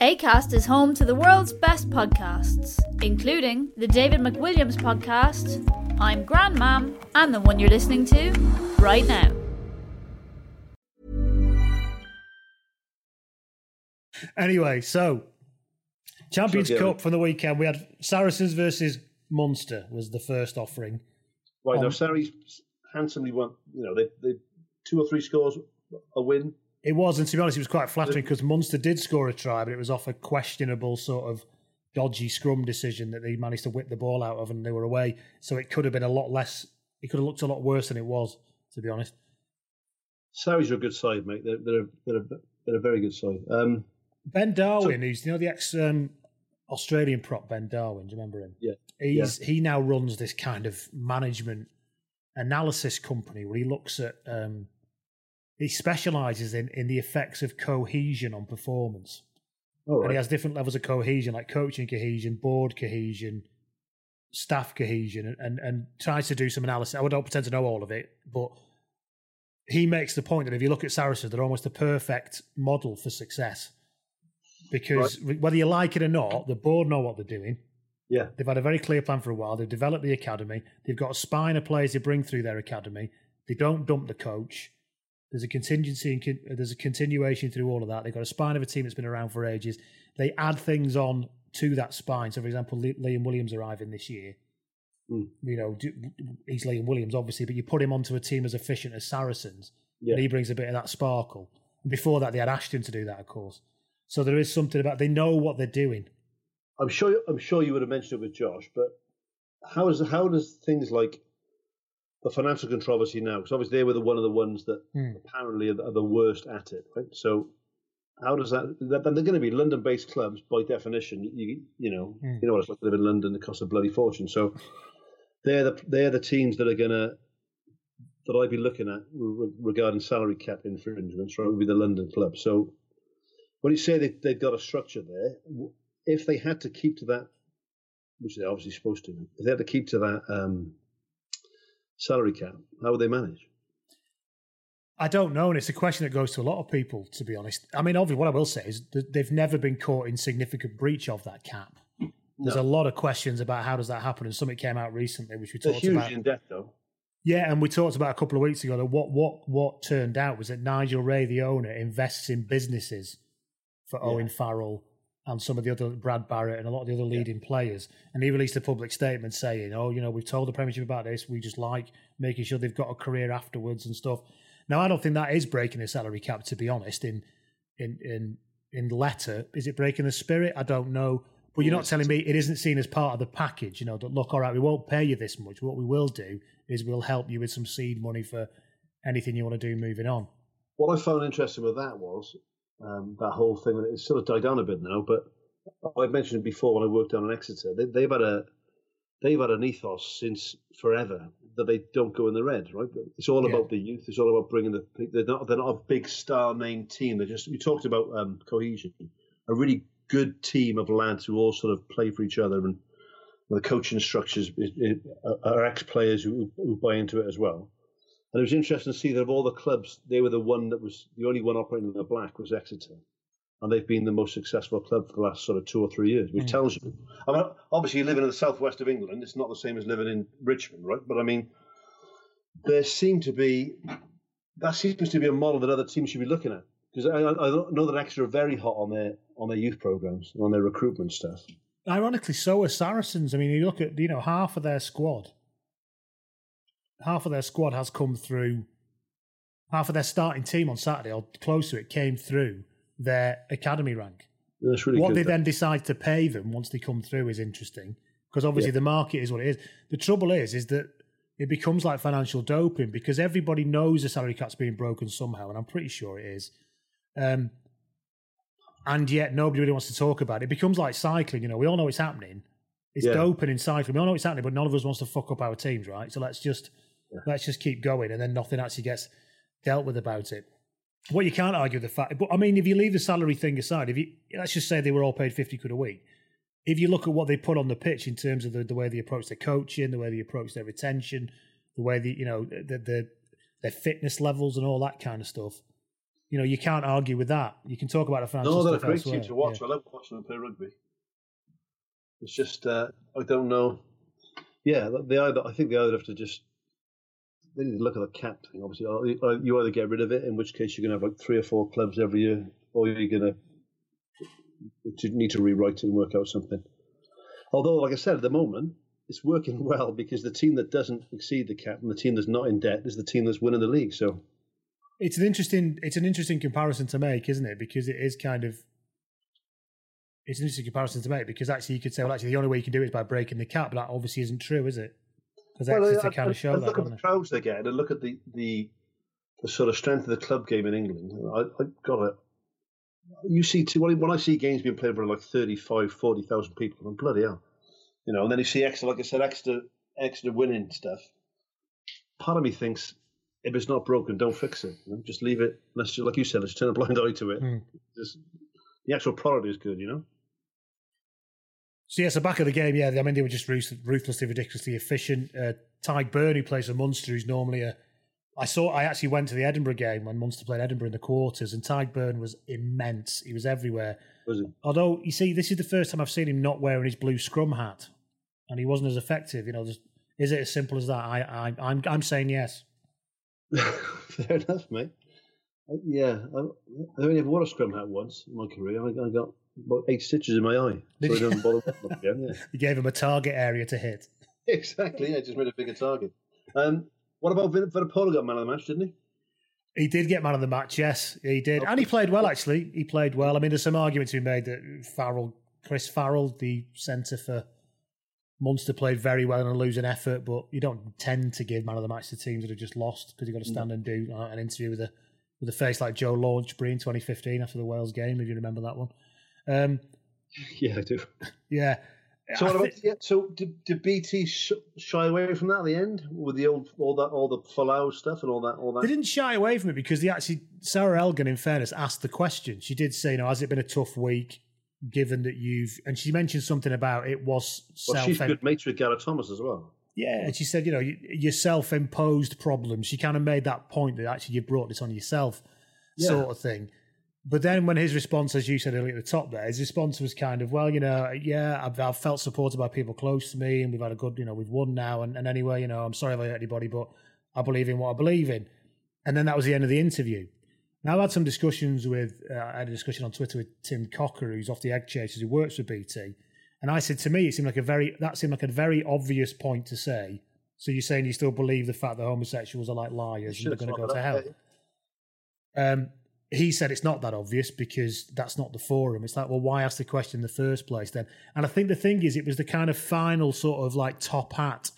ACAST is home to the world's best podcasts, including the David McWilliams podcast, I'm Grandmam, and the one you're listening to right now. Anyway, so Champions So, yeah. Cup for the weekend. We had Saracens versus Munster was the first offering. Right now, Um, Sarries handsomely won. You know, they they two or three scores a win. It was, and to be honest, it was quite flattering because Munster did score a try, but it was off a questionable sort of dodgy scrum decision that they managed to whip the ball out of, and they were away. So it could have been a lot less. It could have looked a lot worse than it was, to be honest. Sarries are a good side, mate. They're they're a, they're a, they're a very good side. Um, Ben Darwin, who's you know the ex um, Australian prop Ben Darwin, do you remember him? Yeah. He's he now runs this kind of management analysis company where he looks at um, he specializes in in the effects of cohesion on performance. All And he has different levels of cohesion, like coaching cohesion, board cohesion, staff cohesion, and, and, and tries to do some analysis. I don't pretend to know all of it, but he makes the point that if you look at Saracens, they're almost the perfect model for success. Because whether you like it or not, the board know what they're doing. Yeah. They've had a very clear plan for a while. They've developed the academy. They've got a spine of players they bring through their academy. They don't dump the coach. There's a contingency and con- there's a continuation through all of that. They've got a spine of a team that's been around for ages. They add things on to that spine. So, for example, Li- Liam Williams arriving this year. Mm. You know, he's Liam Williams, obviously, but you put him onto a team as efficient as Saracens, Yeah. and he brings a bit of that sparkle. And before that, they had Ashton to do that, of course. So there is something about they know what they're doing. I'm sure I'm sure you would have mentioned it with Josh, but how is how does things like the financial controversy now? Because obviously they were the one of the ones that Hmm. apparently are, are the worst at it, right? So how does that? that- They're going to be London-based clubs by definition. You you know Hmm. you know what it's like to live in London. It costs a bloody fortune. So they're the they're the teams that are going to that I'd be looking at re- regarding salary cap infringements. Right, would be the London club. So when you say they, they've got a structure there, if they had to keep to that, which they're obviously supposed to, if they had to keep to that um, salary cap, how would they manage? I don't know, and it's a question that goes to a lot of people. To be honest, I mean, obviously, what I will say is that they've never been caught in significant breach of that cap. There's No. a lot of questions about how does that happen, and something came out recently, which we They're talked huge about. in debt, though. Yeah, and we talked about a couple of weeks ago that what what what turned out was that Nigel Wray, the owner, invests in businesses for Yeah. Owen Farrell and some of the other Brad Barritt and a lot of the other leading players. And he released a public statement saying, "Oh, you know, we've told the Premiership about this. We just like making sure they've got a career afterwards and stuff." Now, I don't think that is breaking the salary cap. To be honest, in in in in letter, is it breaking the spirit? I don't know. But you're not telling me it isn't seen as part of the package. You know that look, all right, we won't pay you this much. What we will do is we'll help you with some seed money for anything you want to do moving on. What I found interesting with that was um, that whole thing. It's sort of died down a bit now, but I've mentioned before when I worked down in Exeter. They, they've had a they've had an ethos since forever that they don't go in the red. Right? It's all Yeah. about the youth. It's all about bringing the. They're not they're not a big star name team. They're just. We talked about um, cohesion. A really good team of lads who all sort of play for each other and. The coaching structures are ex players who, who buy into it as well. And it was interesting to see that of all the clubs, they were the one that was the only one operating in the black was Exeter. And they've been the most successful club for the last sort of two or three years, which Mm. tells you. I mean, obviously, living in the southwest of England, it's not the same as living in Richmond, right? But I mean, there seem to be that seems to be a model that other teams should be looking at because I, I I know that Exeter are very hot on their on their youth programs, and on their recruitment stuff. Ironically, so are Saracens. I mean, you look at you know half of their squad. Half of their squad has come through. Half of their starting team on Saturday, or close to it, came through their academy rank. That's really what good. they that. then decide to pay them once they come through is interesting because obviously Yeah. the market is what it is. The trouble is, is that it becomes like financial doping because everybody knows the salary cap's being broken somehow, and I'm pretty sure it is. Um, and yet nobody really wants to talk about it. It becomes like cycling. You know, we all know it's happening. It's Yeah. doping in cycling. We all know it's happening, but none of us wants to fuck up our teams, right? So let's just let's just keep going, and then nothing actually gets dealt with about it. What you can't argue the fact, but I mean, if you leave the salary thing aside, if you let's just say they were all paid fifty quid a week, if you look at what they put on the pitch in terms of the, the way they approach their coaching, the way they approach their retention, the way the you know the, the their fitness levels and all that kind of stuff, You know, you can't argue with that. You can talk about the financial No, they're a stuff great elsewhere. team to watch. Yeah. I love watching them play rugby. It's just uh, I don't know. Yeah, they either I think they either have to just they need to look at the cap thing. Obviously, you either get rid of it, in which case you're going to have like three or four clubs every year, or you're going to need to rewrite it and work out something. Although, like I said, at the moment it's working well because the team that doesn't exceed the cap and the team that's not in debt is the team that's winning the league. So It's an interesting it's an interesting comparison to make, isn't it? Because it is kind of it's an interesting comparison to make because actually you could say, well, actually the only way you can do it is by breaking the cap, but that obviously isn't true, is it? Because Well, Exeter kind of show I that. Look at the crowds they get, and look at the, the the sort of strength of the club game in England. I, I got it. You see, too, when I- see games being played for like 35, 40,000 people, I'm bloody hell. You know, and then you see extra, like I said, extra, extra winning stuff. Part of me thinks if it's not broken, don't fix it. You know? Just leave it. Let's just, like you said, let's turn a blind eye to it. Hmm. Just, the actual product is good, you know. So yeah, so back of the game, yeah, I mean they were just ruth- ruthlessly, ridiculously efficient. Uh, Tadhg Beirne, who plays for Munster, who's normally a I saw. I actually went to the Edinburgh game when Munster played Edinburgh in the quarters, and Tadhg Beirne was immense. He was everywhere. Was he? Although you see, this is the first time I've seen him not wearing his blue scrum hat, and he wasn't as effective. You know, just, is it as simple as that? I, I, I'm, I'm saying yes. Fair enough, mate. Uh, Yeah, I, I only ever wore a scrum hat once in my career. I, I got about eight stitches in my eye, so I don't bother again. Yeah, You gave him a target area to hit. exactly. Yeah, just made a bigger target. Um, what about Vin- Vunipola got man of the match, didn't he? He did get man of the match, yes, he did, and he played well. Actually, he played well. I mean, there's some argument to be made that Farrell, Chris Farrell, the centre for Munster, played very well in a losing effort, but you don't tend to give man of the match to teams that have just lost because you've got to stand and do uh, an interview with a with a face like Joe Launchbury in 2015 after the Wales game, if you remember that one. Um, Yeah, I do. yeah. So what about yeah? So did, did BT sh- shy away from that at the end with the old all that all the Folau stuff and all that all that? They didn't shy away from it because they actually Sarah Elgin, in fairness, asked the question. She did say, "You know, has it been a tough week, given that you've?" And she mentioned something about it was well, self. She's good mates with Gareth Thomas as well. Yeah, and she said, "You know, your self-imposed problems. She kind of made that point that actually you brought this on yourself, Yeah. sort of thing. But then when his response, as you said earlier at the top there, his response was kind of, well, you know, yeah, I've, I've felt supported by people close to me, and we've had a good, you know, we've won now, and, and anyway, you know, I'm sorry if I hurt anybody, but I believe in what I believe in. And then that was the end of the interview. Now I've had some discussions with, uh, I had a discussion on Twitter with Tim Cocker, who's off the Egg Chasers, who works for BT, and I said to me, it seemed like a very that seemed like a very obvious point to say. So you're saying you still believe the fact that homosexuals are like liars and they're going to go to hell? Um, he said it's not that obvious because that's not the forum. It's like, well, why ask the question in the first place then? And I think the thing is, it was the kind of final sort of like top hat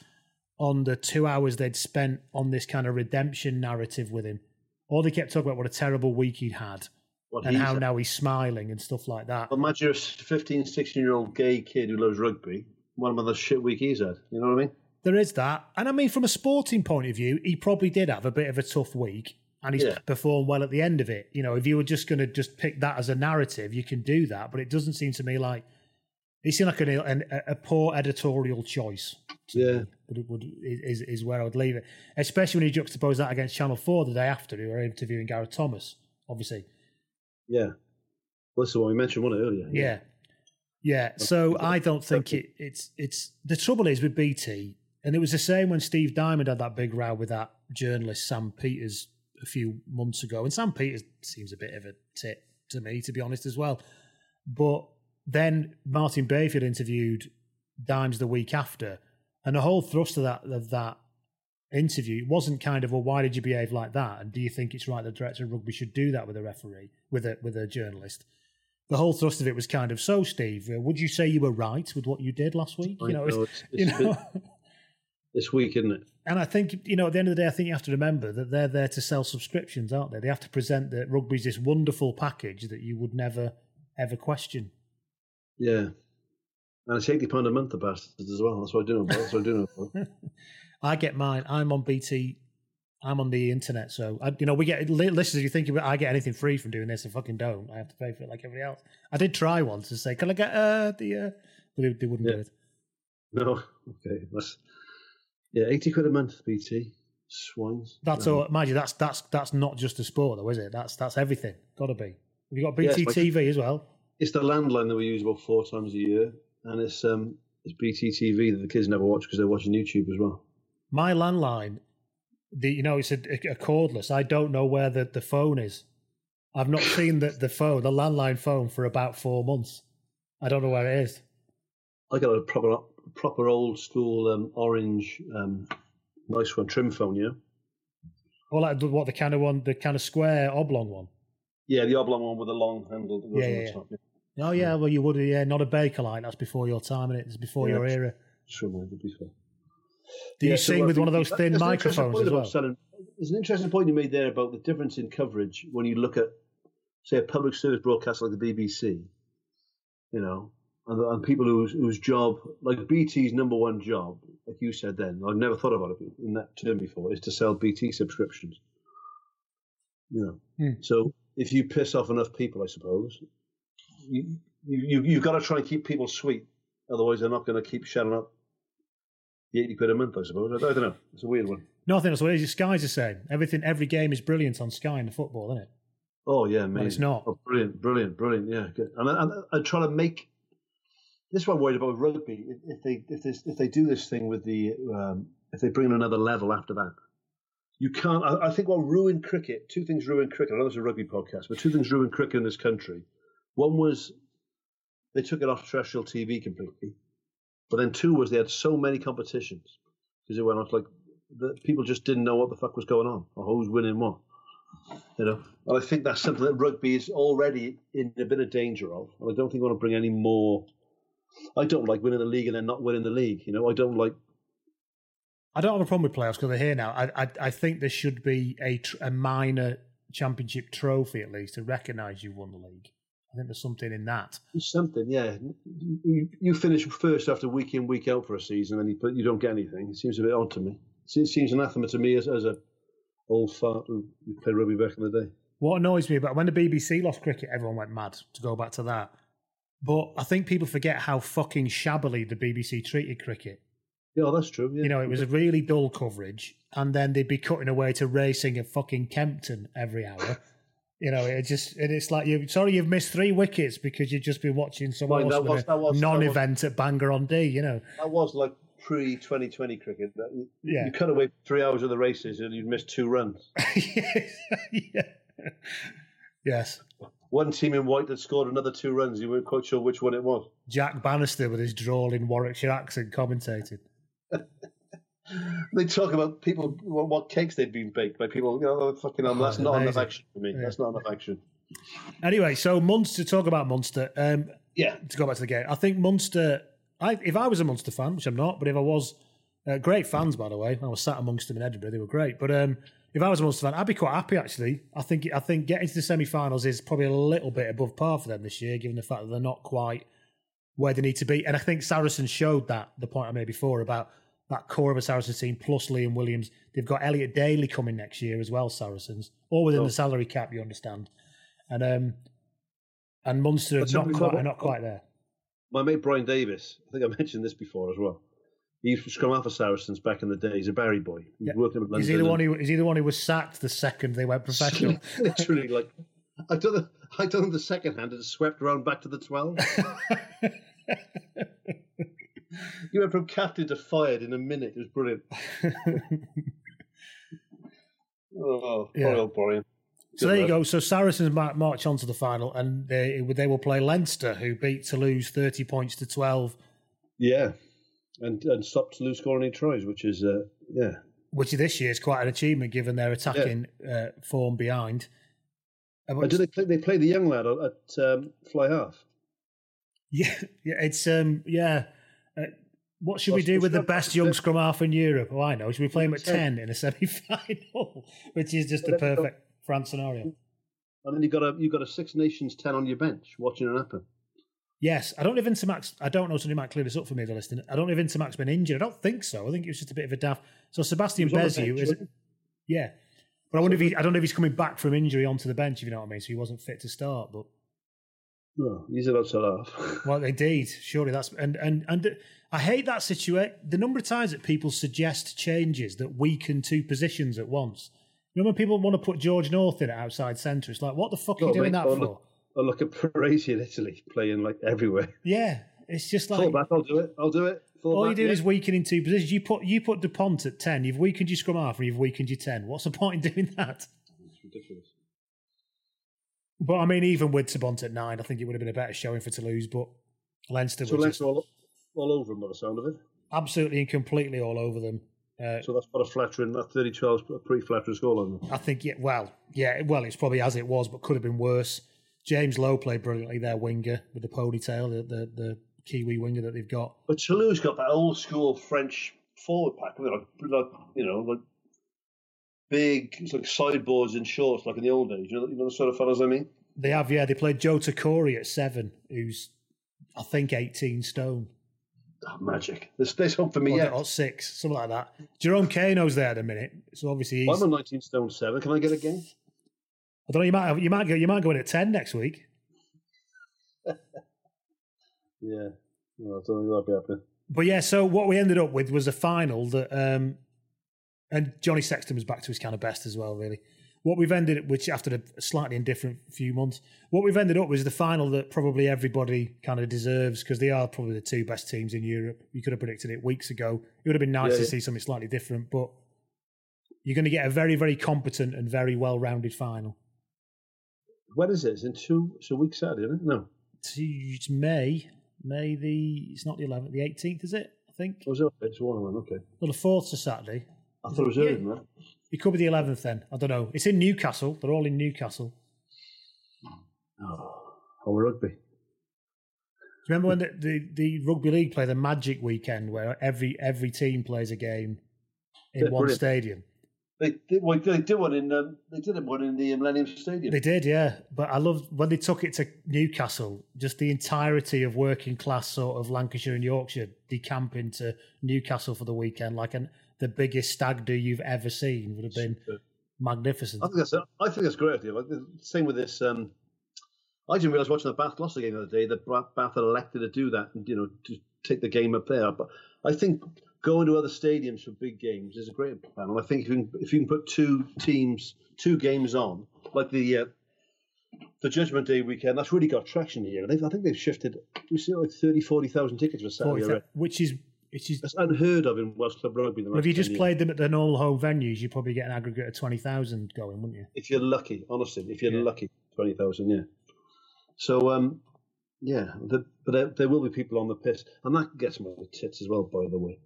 on the two hours they'd spent on this kind of redemption narrative with him. All they kept talking about what a terrible week he'd had What and how now he's smiling and stuff like that. Imagine a 15, 16 year old gay kid who loves rugby. One of the shit week he's had. You know what I mean? There is that. And I mean, from a sporting point of view, he probably did have a bit of a tough week and he's Yeah. performed well at the end of it. You know, if you were just going to just pick that as a narrative, you can do that. But it doesn't seem to me like it seemed like an, an, a poor editorial choice. Yeah. Would, would, is, is where I would leave it. Especially when you juxtapose that against Channel 4 the day after, who were interviewing Gareth Thomas, obviously. Yeah. Well, this is what we mentioned, wasn't it, earlier? Yeah. Yeah. So I don't think it, it's it's the trouble is with BT, and it was the same when Steve Diamond had that big row with that journalist Sam Peters a few months ago. And Sam Peters seems a bit of a tit to me, to be honest, as well. But then Martin Bayfield interviewed Dimes the week after, and the whole thrust of that of that interview wasn't kind of well, why did you behave like that? And do you think it's right that the director of rugby should do that with a referee, with a with a journalist? The whole thrust of it was kind of so, Steve. Uh, would you say you were right with what you did last week? You know, know, it's, it's- you know. This week, isn't it? And I think, you know, at the end of the day, I think you have to remember that they're there to sell subscriptions, aren't they? They have to present that rugby's this wonderful package that you would never, ever question. Yeah. And it's eighty pound a month, the bastards as well. That's what I do. Know That's what I do. Know I get mine. I'm on BT. I'm on the internet, so I, you know we get li- listeners. You think I get anything free from doing this? I fucking don't. I have to pay for it like everybody else. I did try once to say, "Can I get uh, the?" Uh, but they, they wouldn't do it. No. Okay. That's yeah. Eighty quid a month, BT. Swines. That's Um, all. Mind you, that's that's that's not just a sport, though, is it? That's that's everything. Got to be. Have you got Yeah, BT like- TV as well? It's the landline that we use about four times a year, and it's um it's BTTV that the kids never watch because they're watching YouTube as well. My landline, the you know, it's a, a cordless. I don't know where the, the phone is. I've not seen the, the phone, the landline phone, for about four months. I don't know where it is. I got a proper proper old school um, orange um, nice one trim phone, you know. Well, like the- what the kind of one, the kind of square oblong one. Yeah, the oblong one with the long handle that goes Yeah, on yeah, the top. Yeah. Oh yeah, well you would, yeah, not a Bakelite. That's before your time, and it? It's before Yeah, your that's- era. Sure, to be fair. Do you Yeah, so sing with one of those thin that's an interesting microphones as well? selling- There's an interesting point you made there about the difference in coverage when you look at, say, a public service broadcast like the BBC, you know, and, and people whose, whose job, like BT's number one job, like you said then, I've never thought about it in that term before, is to sell BT subscriptions. You know, Hmm. so if you piss off enough people, I suppose, you, you, you've got to try and keep people sweet. Otherwise, they're not going to keep shelling up the 80 quid a month, I suppose. I, I don't know. It's a weird one. Nothing I think that's what it is. Sky's the same. Everything, every game is brilliant on Sky in the football, isn't it? Oh yeah, man. it's not. Oh, brilliant, brilliant, brilliant. Yeah, good. And I, and I try to make this one worried about rugby. If, they if this if they do this thing with the um, if they bring in another level after that, you can't. I, I think what ruined cricket. Two things ruined cricket. I know it's a rugby podcast, but two things ruined cricket in this country. One was they took it off terrestrial TV completely, but then two was they had so many competitions because it went off like the people just didn't know what the fuck was going on or who was winning what. You know, and I think that's something that rugby is already in a bit of danger of. And I don't think we want to bring any more. I don't like winning the league and then not winning the league. You know, I don't like. I don't have a problem with playoffs because they're here now. I, I I think there should be a tr- a minor championship trophy at least to recognise you won the league. I think there's something in that. Something, yeah. You, you finish first after week in, week out for a season, and you you don't get anything. It seems a bit odd to me. It seems anathema to me as, as a old fart who played rugby back in the day. What annoys me about when the BBC lost cricket, everyone went mad to go back to that. But I think people forget how fucking shabbily the BBC treated cricket. Yeah, oh, that's true. Yeah. You know, it was a really dull coverage, and then they'd be cutting away to racing at fucking Kempton every hour. You know, it just and it's like you sorry you've missed three wickets because you've just been watching some Right, that awesome was- was- non-event at Bangor on Dee. You know, That was like pre 2020 cricket. That, you- Yeah. You cut away three hours of the races and you'd miss two runs. yes. One team in white that scored another two runs. You weren't quite sure which one it was. Jack Bannister with his drawling Warwickshire accent commentating. They talk about people what, what cakes they'd been baked by people. You know, fucking Oh, that's not enough action for me. Yeah. That's not enough action. Anyway, so Munster. Talk about Munster. Um, yeah. To go back to the game, I think Munster. I, if I was a Munster fan, which I'm not, but if I was, uh, great fans by the way. I was sat amongst them in Edinburgh. They were great. But um, if I was a Munster fan, I'd be quite happy actually. I think I think getting to the semi-finals is probably a little bit above par for them this year, given the fact that they're not quite where they need to be. And I think Saracens showed that. The point I made before about that core of a Saracens team plus Liam Williams. They've got Elliot Daly coming next year as well. Saracens, all within Oh. the salary cap, you understand. And um, and Munster are not quite, are not quite there. My mate Brian Davis, I think I mentioned this before as well. He used to scrum half for Saracens back in the day. He's a Barry boy. He's working with London. Is he the one who is he the one who was sacked the second they went professional? Literally, like I don't know. I don't know the second hand. It swept around back to the twelve. you went from captain to fired in a minute. It was brilliant. oh, Yeah. poor old Brian. so there you go. So Saracens march on to the final, and they they will play Leinster, who beat Toulouse thirty points to twelve, Yeah, and and stopped Toulouse scoring any tries, which is uh, yeah. which this year is quite an achievement given their attacking uh, form behind. Uh, And do they play? They play the young lad at um, fly half. Yeah, yeah, it's um, yeah. Uh, what should we do with the best young scrum half in Europe? Oh, I know. Should we play him at Ten. in a semi-final, which is just the Well, perfect France scenario? And then you got a you got a Six Nations ten on your bench watching it happen. Yes, I don't know if Ntamack's. I don't know. Somebody might clear this up for me. The listening. I don't know if Ntamack's been injured. I don't think so. I think it was just a bit of a daft. So Sebastian He was on the Beziu bench, is. Yeah, but I wonder if he. I don't know if he's coming back from injury onto the bench. If you know what I mean. So he wasn't fit to start. But No, he's allowed to laugh. Well, indeed, surely that's and and and I hate that situation. The number of times that people suggest changes that weaken two positions at once. You know when people want to put George North in at outside centre? It's like, what the fuck are you doing mate, that for? Look, oh, look at Parisse in Italy playing like everywhere. Yeah, it's just like Fullback, I'll do it. I'll do it. all Fullback, you do yeah. is weaken in two positions. You put you put Dupont at ten. You've weakened your scrum half, and you've weakened your ten. What's the point in doing that? It's ridiculous. But I mean, even with Dupont at nine, I think it would have been a better showing for Toulouse. But Leinster was. So were Leinster just all, all over him by the sound of it. absolutely and completely all over them. Uh, So that's what a flattering, that 30 12 a pretty flattering score on them. I think, yeah, well, yeah, well, it's probably as it was, but could have been worse. James Lowe played brilliantly, their winger with the ponytail, the, the, the Kiwi winger that they've got. But Toulouse got that old school French forward pack, you know, like, like you know, like big it's like sideboards and shorts, like in the old days. You know, you know the sort of fellas I mean. They have, yeah, they played Joe Tekori at seven, who's, I think, 18 stone. Oh, magic. There's, there's hope for me Or, yet. or six, something like that. Jerome Kaino's there at a minute, so obviously he's. I'm on 19 stone seven. Can I get a game? I don't know. You might have, you might go you might go in at ten next week. Yeah. No, I don't think that'll be happening. But yeah, so what we ended up with was a final that, um, and Johnny Sexton was back to his kind of best as well. Really, what we've ended, which after a slightly indifferent few months, what we've ended up with is the final that probably everybody kind of deserves because they are probably the two best teams in Europe. You could have predicted it weeks ago. It would have been nice Yeah, to yeah. see something slightly different, but you're going to get a very, very competent and very well-rounded final. When is it? It's in two, it's a week Saturday, isn't it? No. It's May. May the it's not the 11th, the 18th, is it? I think. Oh, it? It's one of them, okay. Well, the fourth is Saturday. I thought it was earlier than that. It could be the 11th then. I don't know. It's in Newcastle. They're all in Newcastle. Oh, oh rugby. Remember when the, the, the rugby league play the Magic weekend where every every team plays a game in one brilliant. stadium? They did, well, they did one in um, they did one in the Millennium Stadium. They did, yeah. But I love when they took it to Newcastle, just the entirety of working class sort of Lancashire and Yorkshire decamp into Newcastle for the weekend, like an, the biggest stag do you've ever seen would have been magnificent. I think that's I think that's a great idea. Like the same with this. Um, I didn't realize watching the Bath Gloucester game the other day that Bath Bath had elected to do that and you know to take the game up there. But I think going to other stadiums for big games is a great plan. And I think if you can, if you can put two teams, two games on, like the uh, the Judgment Day weekend, that's really got traction here. And I think they've shifted. We see like 30, 40,000 tickets for Saturday. 40, which is which is That's unheard of in Welsh Club Rugby. If you just years. played them at the normal home venues, you'd probably get an aggregate of 20,000 going, wouldn't you? if you're lucky, honestly, if you're lucky, twenty thousand, yeah. So, um, yeah, the, but there, there will be people on the piss, and that gets my tits as well. By the way,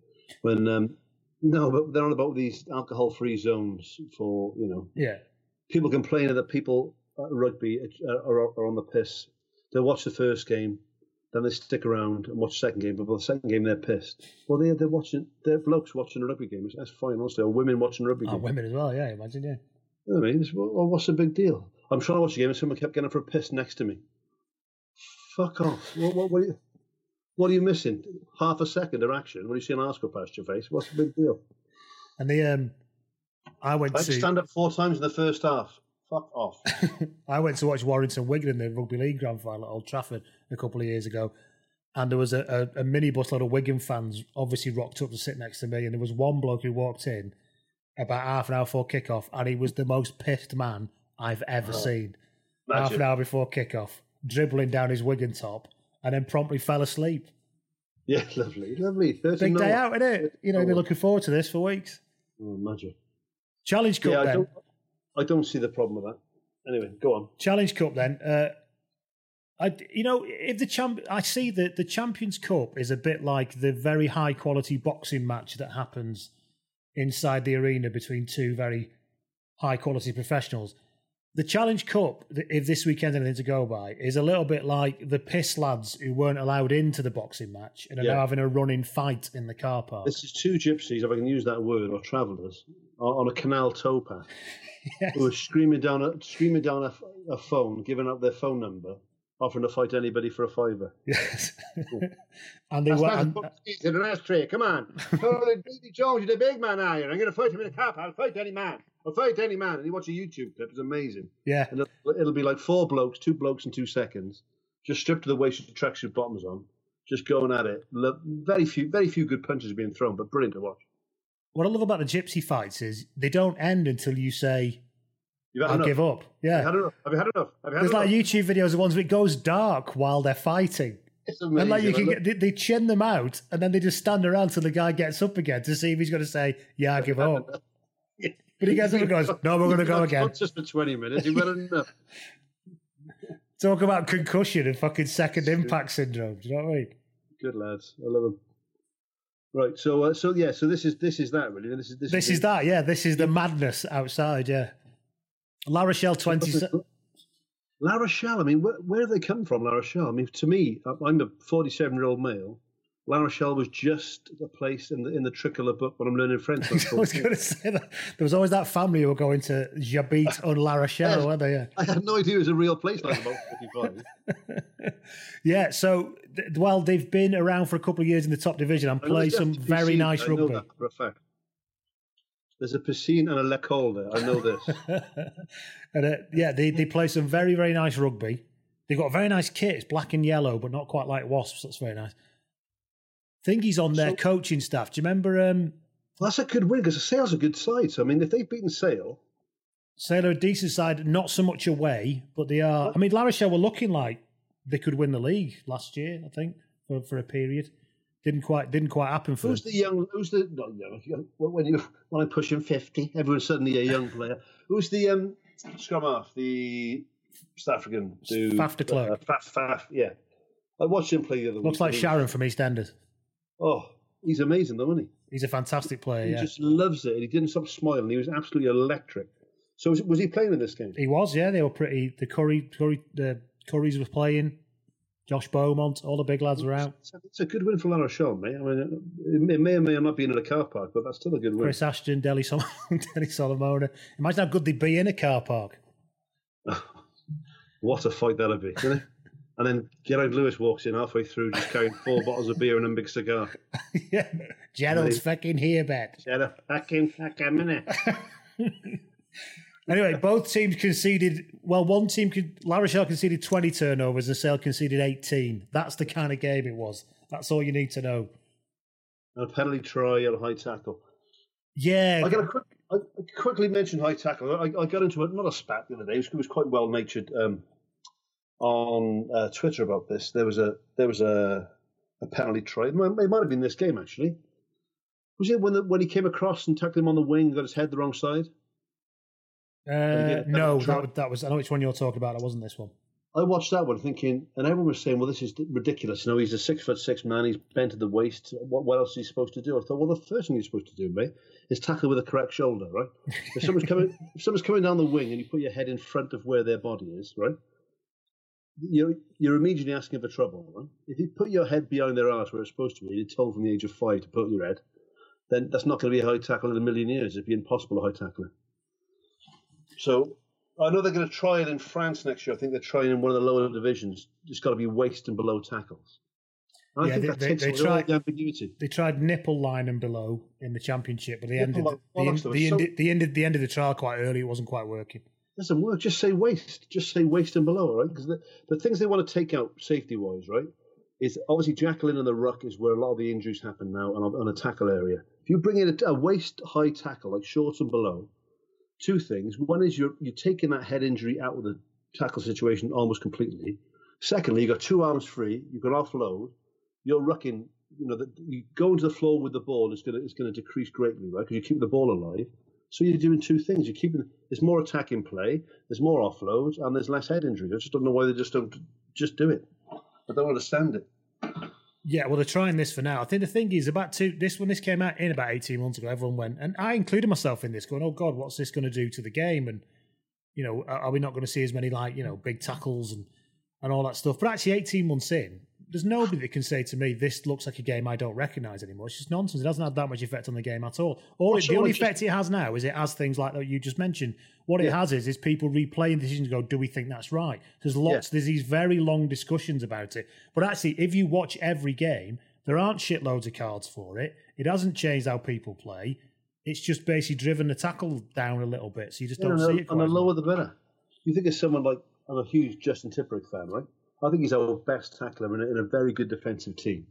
when um, no, but they're on about these alcohol-free zones for you know Yeah. people complaining that people at rugby are, are, are on the piss. They watch the first game, then they stick around and watch the second game. But by the second game, they're pissed. Well, they they're watching. They're blokes watching a rugby game. That's fine, honestly. Or women watching a rugby Oh, game. women as well, yeah, imagine, yeah. You know I mean, well, what's the big deal? I'm trying to watch a game and someone kept getting for a piss next to me. Fuck off. What, what, what, are you, what are you missing? Half a second of action when you see an arse go past your face. What's the big deal? And the um, I went I had to to stand up four times in the first half. Fuck off. I went to watch Warrington Wigan in the rugby league grand final at Old Trafford a couple of years ago, and there was a, a, a minibus load of Wigan fans obviously rocked up to sit next to me, and there was one bloke who walked in about half an hour before kickoff, and he was the most pissed man I've ever Oh, seen. Half an hour before kickoff, dribbling down his Wigan top, and then promptly fell asleep. Yeah, lovely, lovely. 13 Big day out, isn't it? You know, they're looking forward to this for weeks. Oh, magic. Challenge Cup Yeah, I then. don't, I don't see the problem with that. Anyway, go on. Challenge Cup then. Uh, I, you know, if the champ, I see that the Champions Cup is a bit like the very high quality boxing match that happens inside the arena between two very high quality professionals. The Challenge Cup, if this weekend anything to go by, is a little bit like the piss lads who weren't allowed into the boxing match and are Yeah. now having a running fight in the car park. This is two gypsies, if I can use that word, or travellers, on, on a canal towpath, who are screaming down a screaming down a, a phone, giving up their phone number, offering to fight anybody for a fiver. Yes. and they That's were. not and- in an ashtray. Come on, Tony Jones, you're the big man, are you? I'm going to fight him in a car. Park. I'll fight any man. I'll fight any man. And you watch a YouTube clip; it's amazing. Yeah. And it'll, it'll be like four blokes, two blokes in two seconds, just stripped to the waist with the tracksuit bottoms on, just going at it. Very few, very few good punches being thrown, but brilliant to watch. What I love about the gypsy fights is they don't end until you say, I'll enough. give up. Yeah. Have you had enough? Have you had enough? Have you had There's like? YouTube videos of ones where it goes dark while they're fighting. It's And like you can get, they, they chin them out, and then they just stand around till the guy gets up again to see if he's going to say, "Yeah, I give up." but he gets up and goes, "No, we're going to go again." Just for 20 minutes. You've had enough. Talk about concussion and fucking second impact syndrome. Do you know what I mean? Good lads. I love them. Right. So, uh, so yeah. So this is this is that really. This is this, This is that. Yeah, this is the madness outside. Yeah, La Rochelle twenty. La Rochelle. I mean, where, where have they come from, La Rochelle? I mean, to me, I'm a 47 year old male. La Rochelle was just a place in the in the Tricolore book when I'm learning French. I was going to say that there was always that family who were going to Jabit on La Rochelle, weren't they? Yeah. I had no idea it was a real place like about 45. Yeah, so well, they've been around for a couple of years in the top division and know play some very nice I know rugby. that for a fact. There's a piscine and a there. I know this. and uh, yeah, they, they play some very very nice rugby. They've got a very nice kit. It's black and yellow, but not quite like Wasps. That's very nice. Think he's on their coaching staff. Do you remember um, that's a good win because Sale's a good side. So I mean, if they've beaten Sale, Sale are a decent side, not so much away, but they are. I mean, La Rochelle were looking like they could win the league last year. I think for, for a period, didn't quite didn't quite happen for who's them. the young? Who's the not young? young- When you when I'm pushing fifty, everyone's suddenly a young player. Who's the um scrum half? The South African dude, Faf de Klerk. Uh, Faf, Faf, yeah. I watched him play the other week. Looks like Sharon from EastEnders. Oh, he's amazing, though, isn't he? He's a fantastic player. He Yeah, just loves it, he didn't stop smiling. He was absolutely electric. So was, was he playing in this game? he was. Yeah, they were pretty. The Curry, Curry, the Currys were playing. Josh Beaumont, all the big lads were out. It's a, it's a good win for La Rochelle, mate. I mean, it may, or may not be in a car park, but that's still a good win. Chris Ashton, Denny, Sol- Denny Solomona. Imagine how good they'd be in a car park. What a fight that'd be, isn't it? And then Gerard Lewis walks in halfway through, just carrying four bottles of beer and a big cigar. yeah, Gerald's fucking here, bet. Gerald, fucking, fucking minute. Anyway, both teams conceded. Well, one team, could, La Rochelle conceded 20 turnovers and Sale conceded 18. That's the kind of game it was. That's all you need to know. And a penalty try and a high tackle. Yeah. I got a quick, I quickly mention high tackle. I, I got into a, not a spat the other day. It was, it was quite well natured um, on uh, Twitter about this. There was a there was a, a penalty try. It might, it might have been this game actually. Was it when the, when he came across and tackled him on the wing, and got his head the wrong side? Uh, no, that, was- that was. I know which one you're talking about. That wasn't this one. I watched that one thinking, and everyone was saying, "Well, this is ridiculous." You know, he's a six foot six man. He's bent at the waist. What, what else is he supposed to do? I thought, well, the first thing he's supposed to do, mate, is tackle with the correct shoulder, right? If someone's coming, if someone's coming down the wing and you put your head in front of where their body is, right? You're you're immediately asking for trouble, right? If you put your head behind their arse where it's supposed to be, you're told from the age of five to put your head, then that's not going to be a high tackle in a million years. It'd be impossible a high tackler. So I know they're going to try it in France next year. I think they're trying in one of the lower divisions. It's got to be waist and below tackles. And I Yeah, think they- that they- takes they all the ambiguity. They tried nipple line and below in the championship, but they ended Nipple the, line, end, the, ended, the ended the end of the trial quite early. It wasn't quite working. Doesn't work. Just say waste. Just say waste and below, right? Because the, the things they want to take out safety wise, right, is obviously jackaling and the ruck is where a lot of the injuries happen now on, a- on a tackle area. If you bring in a, a waist high tackle, like short and below, two things. One is you're, you're taking that head injury out of the tackle situation almost completely. Secondly, you've got two arms free, you can offload, you're rucking, you know, the, you go into the floor with the ball, it's going to it's going to decrease greatly, right? Because you keep the ball alive. So you're doing two things. You're keeping there's more attack in play, there's more offloads, and there's less head injuries. I just don't know why they just don't just do it. I don't understand it. Yeah, well, they're trying this for now. I think the thing is about two. This when this came out in about eighteen months ago, everyone went, and I included myself in this, going, "Oh God, what's this going to do to the game?" And you know, are, we not going to see as many like you know big tackles and and all that stuff? But actually, eighteen months in, there's nobody that can say to me, "This looks like a game I don't recognise anymore." It's just nonsense. It doesn't have that much effect on the game at all. All it, the only I just- effect it has now is it has things like that you just mentioned. What it has is is people replaying decisions. and Go, do we think that's right? There's lots. There's these very long discussions about it. But actually, if you watch every game, there aren't shitloads of cards for it. It hasn't changed how people play. It's just basically driven the tackle down a little bit, so you just Yeah, don't and see it. and the lower the better. You think of someone like I'm a huge Justin Tipuric fan, right? I think he's our best tackler in a, in a very good defensive team.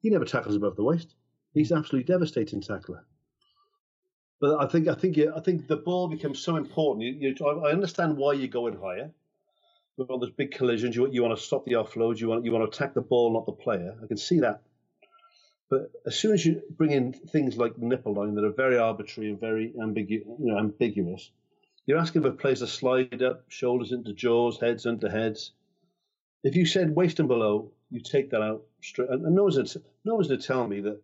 He never tackles above the waist. He's absolutely devastating tackler. But I think I think I think the ball becomes so important. You, you, I understand why you're going higher. With all those big collisions, you, you want to stop the offload. You want you want to attack the ball, not the player. I can see that. But as soon as you bring in things like nipple line that are very arbitrary and very ambigu- you know, ambiguous, you're asking for players to slide up, shoulders into jaws, heads into heads. If you said waist and below, you take that out straight. And no one's to, no one's to tell me that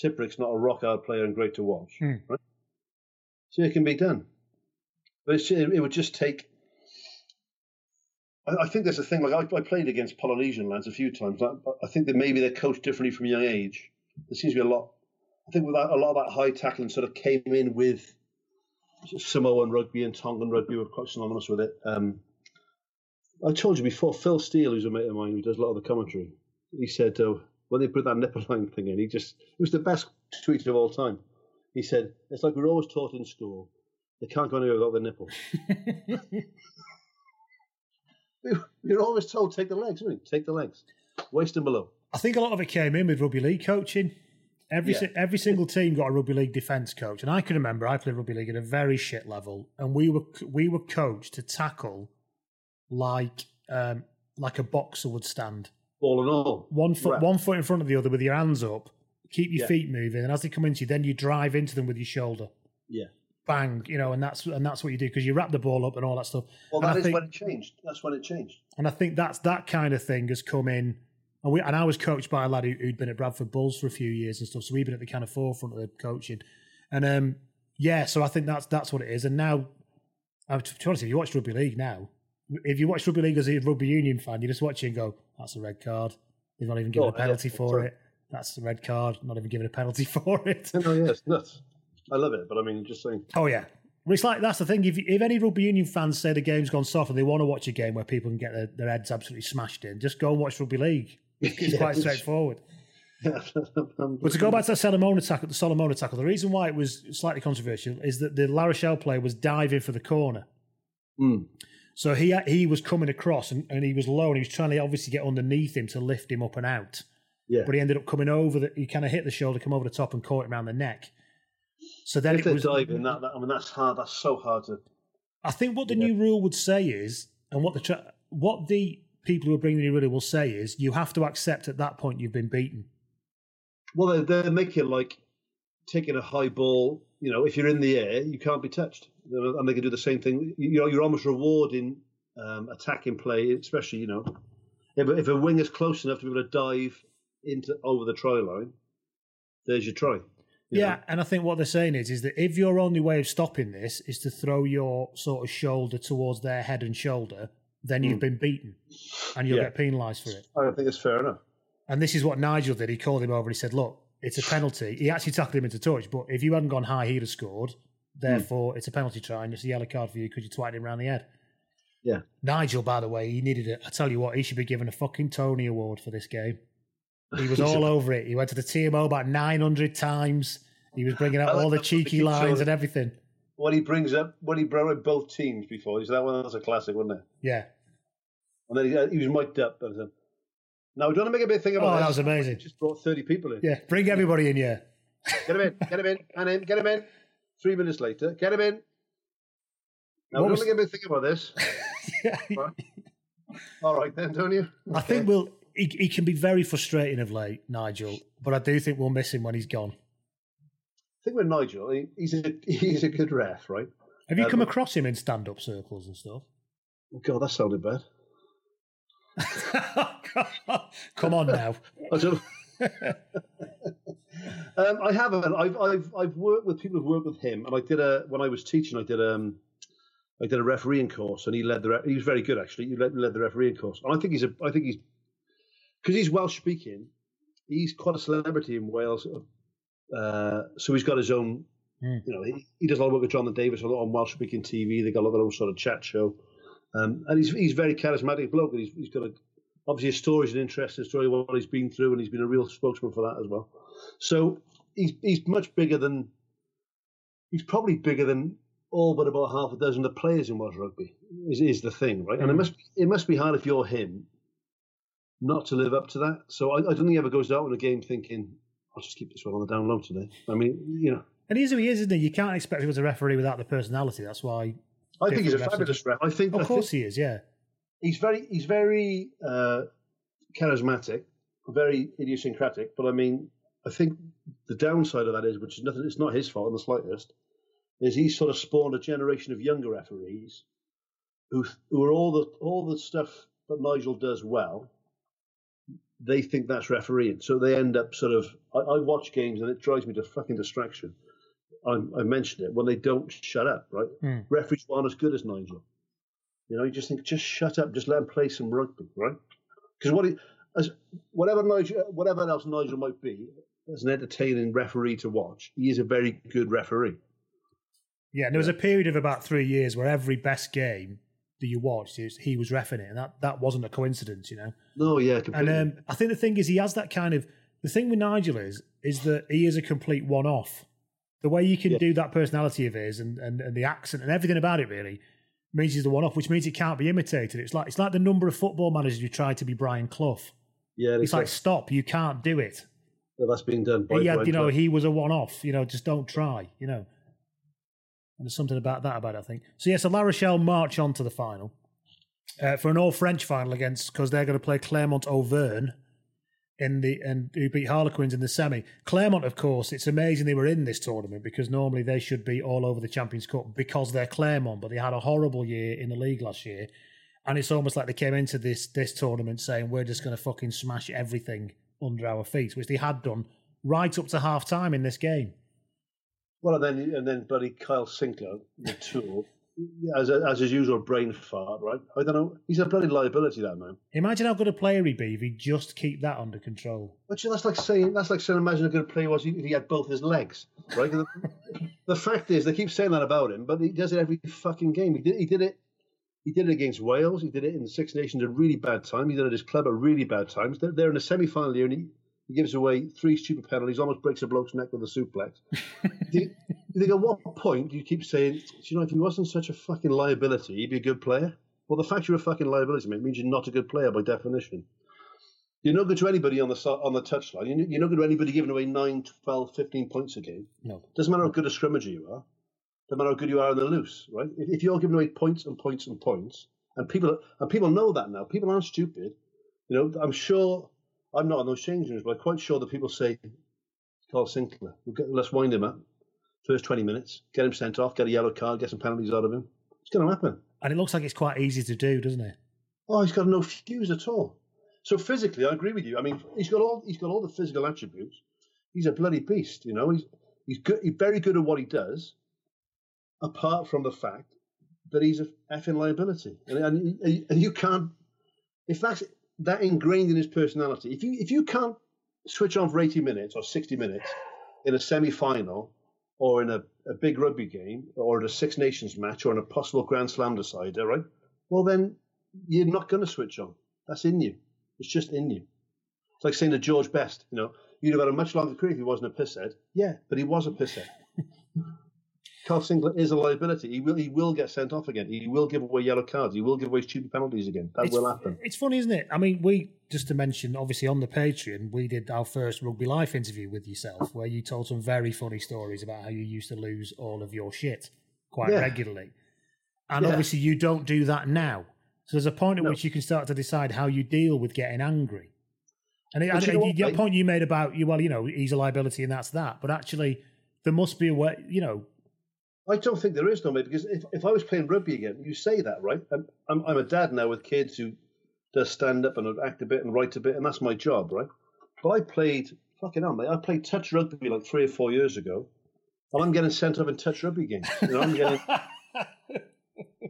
Tipuric's not a rock hard player and great to watch. Hmm. Right? So it can be done, but it's, it would just take. I, I think there's a thing like I, I, played against Polynesian lads a few times. I, I, think that maybe they're coached differently from a young age. There seems to be a lot. I think with that, a lot of that high tackling sort of came in with Samoan rugby and Tongan rugby were quite synonymous with it. Um, I told you before, Phil Steele, who's a mate of mine who does a lot of the commentary, he said uh, when they put that nipple line thing in, he just it was the best tweet of all time. He said, It's like we're always taught in school. They can't go anywhere without the nipple. You're always told, take the legs, right? Take the legs. Waist and below. I think a lot of it came in with rugby league coaching. Every Yeah. every single team got a rugby league defence coach, and I can remember I played rugby league at a very shit level, and we were we were coached to tackle like um, like a boxer would stand, All in all. one foot Right. one foot in front of the other with your hands up, keep your Yeah. feet moving, and as they come into you, then you drive into them with your shoulder, Yeah. bang, you know, and that's and that's what you do because you wrap the ball up and all that stuff. Well, and that I is think- when it changed. That's when it changed. and I think that's that kind of thing has come in. And, we, and I was coached by a lad who, who'd been at Bradford Bulls for a few years and stuff. So we've been at the kind of forefront of the coaching. And um, yeah, so I think that's that's what it is. And now, to be honest, if you watch rugby league now, if you watch rugby league as a rugby union fan, you just watch it and go, "That's a red card." They've not even given Oh, a penalty yeah, for sorry. it. That's a red card. Not even given a penalty for it. No, yeah, it's nuts. I love it, but I mean, just saying. Oh yeah. Well, it's like that's the thing. If if any rugby union fans say the game's gone soft and they want to watch a game where people can get their, their heads absolutely smashed in, just go and watch rugby league. It's Yeah, quite straightforward. But to go back to the Solomon tackle, the Solomon tackle, the reason why it was slightly controversial is that the La Rochelle player was diving for the corner. Hmm. So he he was coming across and, and he was low and he was trying to obviously get underneath him to lift him up and out. Yeah. But he ended up coming over the he kind of hit the shoulder, come over the top and caught him around the neck. So then if it was diving, that, that, I mean, that's hard. That's so hard to. I think what the new rule would say is, and what the tra- what the people who are bringing the new rule will say is, you have to accept at that point you've been beaten. Well, they, they make it like taking a high ball. You know, if you're in the air, you can't be touched, and they can do the same thing. You know, you're almost rewarding um, attacking play, especially you know, if, if a wing is close enough to be able to dive into over the try line, there's your try. you Yeah, know. and I think what they're saying is, is that if your only way of stopping this is to throw your sort of shoulder towards their head and shoulder, then you've Mm. been beaten, and you'll Yeah. get penalised for it. I don't think it's fair enough. And this is what Nigel did. He called him over and he said, "Look, it's a penalty." He actually tackled him into touch, but if you hadn't gone high, he'd have scored. Therefore, it's a penalty try, and it's a yellow card for you because you twatted him around the head. Yeah. Nigel, by the way, he needed it. I tell you what, he should be given a fucking Tony Award for this game. He was all over it. He went to the TMO about 900 times. He was bringing out like all the that cheeky lines and everything. When he brings up, when he brought up both teams before, that one was a classic, wasn't it? Yeah. And then he, uh, he was mic'd up. Now, do you want to make a big thing about Oh, this? that was amazing. Just brought 30 people in. Yeah, bring everybody in, yeah. Get him in, get him in, and in, get him in. Three minutes later, get him in. Now, What we're was- going to make big about this. Right. All right, then, don't you? I think we'll. He, he can be very frustrating of late, Nigel, but I do think we'll miss him when he's gone. I think with Nigel, he, he's a he's a good ref, right? Have you Um, come across him in stand up circles and stuff? God, that sounded bad. Come on now. I um, I haven't. I've I've I've worked with people who've worked with him, and I did a when I was teaching. I did um, I did a refereeing course, and he led the. He was very good actually. He led, led the refereeing course, and I think he's a. I think he's because he's Welsh speaking. He's quite a celebrity in Wales, uh, so he's got his own. Hmm. You know, he, he does a lot of work with John the Davis a lot on Welsh speaking TV. They got a little sort of chat show, um, and he's he's very charismatic bloke. And he's he's got a obviously his story's an interesting story of what he's been through, and he's been a real spokesman for that as well. So he's he's much bigger than he's probably bigger than all but about half a dozen of the players in Welsh rugby. Is is the thing, right? And it Mm. must it must be hard if you're him not to live up to that. So I, I don't think he ever goes out in a game thinking, I'll just keep this one on the down low today. I mean, you know. And he is who he is, isn't he? You can't expect him as a referee without the personality. That's why. I think he's a fabulous ref. I think Of I course think he is. Yeah. he's very he's very uh, charismatic, very idiosyncratic. But I mean, I think the downside of that is, which is nothing, it's not his fault in the slightest, is he's sort of spawned a generation of younger referees who who are all the all the stuff that Nigel does well. They think that's refereeing, so they end up sort of. I, I watch games and it drives me to fucking distraction. I, I mentioned it when they don't shut up. Right, Hmm. referees aren't as good as Nigel. You know, you just think, just shut up, just let him play some rugby, right? Because what he, as whatever Nigel, whatever else Nigel might be, as an entertaining referee to watch, he is a very good referee. Yeah, and there was a period of about three years where every best game that you watched, he was refing it, and that, that wasn't a coincidence, you know. No, yeah, And completely. um, I think the thing is, he has that kind of the thing with Nigel is is that he is a complete one-off. The way you can do that personality of his and, and, and the accent and everything about it really means he's the one-off, which means it can't be imitated. It's like it's like the number of football managers who try to be Brian Clough. Yeah, It's like stop, you can't do it. well, that's being done. By he had, you know, he was a one-off. You know, just don't try. You know, and there's something about that about it, I think. So yeah, so La Rochelle march on to the final uh, for an all-French final against because they're going to play Clermont Auvergne in the and who beat Harlequins in the semi. Clermont, of course, it's amazing they were in this tournament because normally they should be all over the Champions Cup because they're Clermont, but they had a horrible year in the league last year. And it's almost like they came into this this tournament saying we're just going to fucking smash everything under our feet, which they had done right up to half time in this game. Well, and then and then bloody Kyle Sinckler, the tool, as a, as his usual brain fart, right? I don't know. He's a bloody liability, that man. Imagine how good a player he'd be if he just keep that under control. But that's like saying that's like saying imagine how good a player was if he had both his legs, right? the, the fact is, they keep saying that about him, but he does it every fucking game. He did he did it. He did it against Wales. He did it in the Six Nations at a really bad time. He did it at his club at really bad times. They're, they're in a semi-final year, and he, he gives away three stupid penalties, almost breaks a bloke's neck with a suplex. you, you think at what point do you keep saying, you know, if he wasn't such a fucking liability, he'd be a good player? Well, the fact you're a fucking liability, mate, means you're not a good player by definition. You're not good to anybody on the on the touchline. You're you're good to anybody giving away 9, 12, 15 points a game. No. Doesn't matter how good a scrummager you are. Doesn't matter how good you are on the loose, right? If, if you're giving away points and points and points, and people and people know that now. People aren't stupid. You know, I'm sure. I'm not on those changing rooms, but I'm quite sure that people say, "Kyle Sinckler, we'll get, let's wind him up. First 20 minutes, get him sent off, get a yellow card, get some penalties out of him. It's going to happen." And it looks like it's quite easy to do, doesn't it? Oh, he's got no fuse at all. So physically, I agree with you. I mean, he's got all he's got all the physical attributes. He's a bloody beast, you know. He's he's good. He's very good at what he does. Apart from the fact that he's a effing liability, and, and, and you can't. If that's that ingrained in his personality, if you if you can't switch on for eighty minutes or sixty minutes in a semi-final or in a, a big rugby game or in a Six Nations match or in a possible Grand Slam decider, right? Well, then you're not going to switch on. That's in you. It's just in you. It's like saying to George Best, you know, you'd have had a much longer career if he wasn't a pisshead. Yeah, but he was a pisshead. Kyle Sinckler is a liability. He will he will get sent off again. He will give away yellow cards. He will give away stupid penalties again. That it's, will happen. It's funny, isn't it? I mean, we just to mention, obviously on the Patreon, we did our first rugby life interview with yourself, where you told some very funny stories about how you used to lose all of your shit quite Yeah. regularly, and Yeah. obviously you don't do that now. So there's a point at which you can start to decide how you deal with getting angry. And it, you know what, the mate? point you made about you, well, you know, he's a liability and that's that. But actually, there must be a way, you know, I don't think there is no way because if, if I was playing rugby again, you say that, right? I'm, I'm, I'm a dad now with kids who does stand up and act a bit and write a bit, and that's my job, right? But I played, fucking hell, mate, I played touch rugby like three or four years ago, and I'm getting sent off in touch rugby games. You know, I'm getting.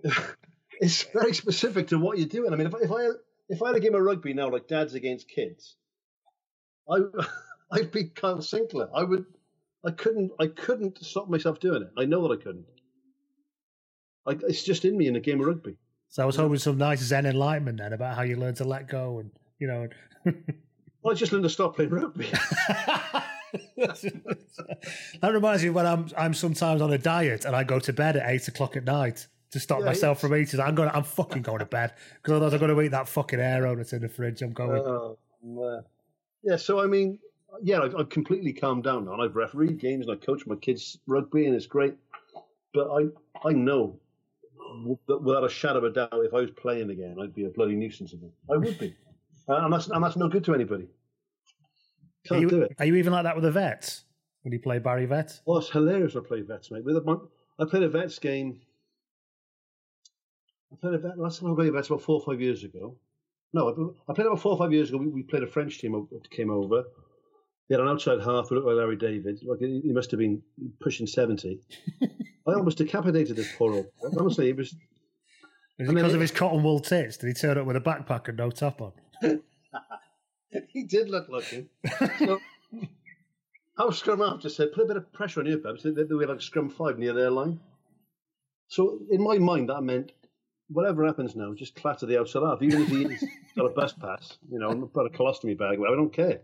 it's very specific to what you're doing. I mean, if, if I if I had a game of rugby now, like dads against kids, I I'd be Kyle Sinckler. I would. I couldn't. I couldn't stop myself doing it. I know that I couldn't. I, it's just in me in a game of rugby. so I was hoping some nice Zen enlightenment then about how you learn to let go and you know. Well, I just learned to stop playing rugby. that reminds me when I'm I'm sometimes on a diet and I go to bed at eight o'clock at night to stop Yeah, myself from eating. I'm going. I'm fucking going to bed because otherwise I'm going to eat that fucking arrow that's in the fridge. I'm going. Oh. Yeah, so I mean, yeah, I, I've completely calmed down now, and I've refereed games and I coach my kids rugby, and it's great. But I, I know that without a shadow of a doubt, if I was playing again, I'd be a bloody nuisance again. I would be, and that's and that's no good to anybody. Are Can't you, do it. are you even like that with the vets when you play Barry Vet? Oh, it's hilarious! I play vets, mate. With a, my, I played a vets game. I played a vet. Last time I played a vets about four or five years ago. No, I, I played about four or five years ago. We, we played a French team that came over. They had an outside half who looked like Larry David. Like he he must have been pushing seventy. I almost decapitated this poor old. Honestly, it was. Is it I mean, because of it- his cotton wool tits? Did he turn up with a backpack and no top on? he did look lucky. So, our scrum half just said, put a bit of pressure on you, Pep. So they, they were like scrum five near their line. So in my mind, that meant whatever happens now, just clatter the outside half. Even if he's got a bus pass, you know, and got a colostomy bag, I don't care.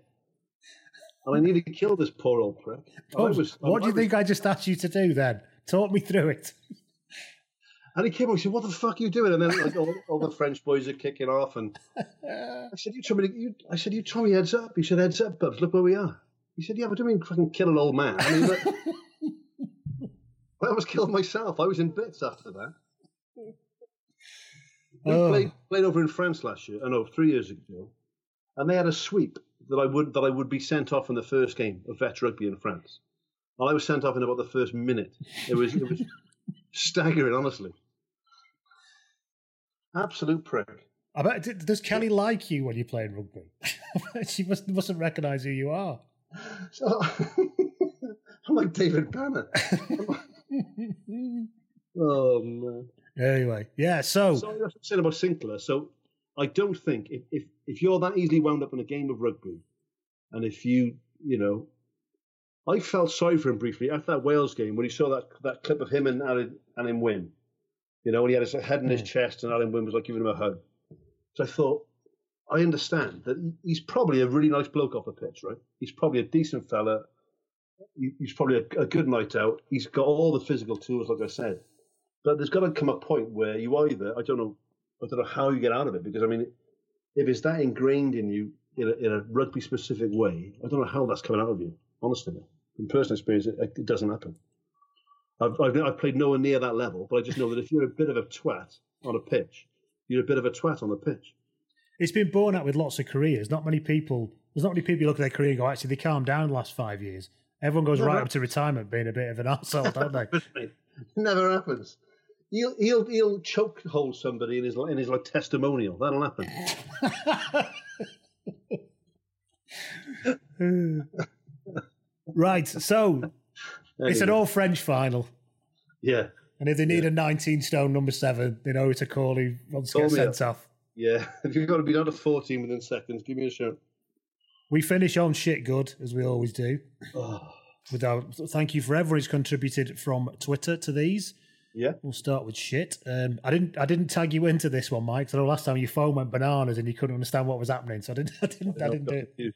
And I nearly killed this poor old prick. Oh, what, was- what do you was- think I just asked you to do then? Talk me through it. And he came up and said, "What the fuck are you doing?" And then like, all, all the French boys are kicking off, and I said, "You told me, to, you, I said, you told me heads up." He said, "Heads up, Bubs. Look where we are." He said, "Yeah, but I don't mean fucking kill an old man." I mean, look, I almost killed myself. I was in bits after that. We Oh. played, played over in France last year. Uh, I know three years ago, and they had a sweep that I would that I would be sent off in the first game of vet rugby in France. And I was sent off in about the first minute. It was it was staggering, honestly. Absolute prick. I bet. Does Kelly like you when you're playing rugby? she must mustn't recognise who you are. So, I'm like David Banner. oh man. Anyway, yeah. So, So what I'm saying about Sinckler. So I don't think if, if if you're that easily wound up in a game of rugby, and if you you know, I felt sorry for him briefly after that Wales game when he saw that that clip of him and Alan and him win. You know, when he had his head in his chest and Alun Wyn was like giving him a hug. So I thought, I understand that he's probably a really nice bloke off the pitch, right? He's probably a decent fella. He's probably a, a good night out. He's got all the physical tools, like I said. But there's got to come a point where you either, I don't know, I don't know how you get out of it because I mean, if it's that ingrained in you in a, in a rugby specific way, I don't know how that's coming out of you. Honestly, in personal experience, it, it doesn't happen. I've, I've I've played nowhere near that level, but I just know that if you're a bit of a twat on a pitch, you're a bit of a twat on the pitch. it's been borne out with lots of careers. Not many people. There's not many people who look at their career and go, actually, they calmed down the last five years. Everyone goes right up to retirement being a bit of an arsehole, don't they? Never happens. He'll he'll he'll choke hold somebody in his in his like testimonial. That'll happen. right. So it's an Anyway. all French final. Yeah, And if they need a 19 stone number seven, they know who to call who wants to get sent up. off. yeah. If you've got to be down to fourteen within seconds, give me a shout. We finish on shit good, as we always do. Oh, With our thank you for everyone who's contributed from Twitter to these. Yeah. We'll start with shit. Um, I didn't I didn't tag you into this one, Mike. So last time your phone went bananas and you couldn't understand what was happening. So I didn't I didn't I didn't do it.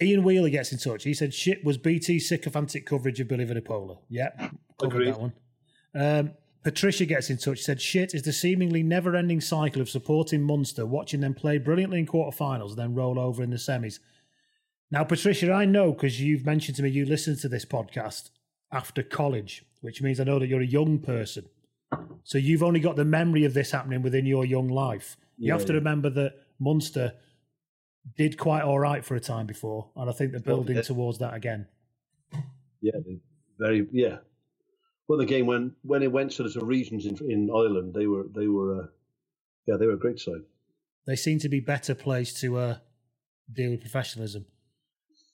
Ian Wheeler gets in touch. He said shit was BT sycophantic coverage of Billy Vunipola. Yep, covered Agreed. that one. Um, Patricia gets in touch. Said shit is the seemingly never-ending cycle of supporting Munster, watching them play brilliantly in quarterfinals, and then roll over in the semis. Now, Patricia, I know because you've mentioned to me you listened to this podcast after college, which means I know that you're a young person. So you've only got the memory of this happening within your young life. You Yeah, have to yeah. remember that Munster did quite all right for a time before, and I think they're building yeah. towards that again. Yeah, very yeah. Well, the game when when it went sort of to regions in in Ireland, they were they were uh, yeah they were a great side. They seem to be better placed to uh, deal with professionalism.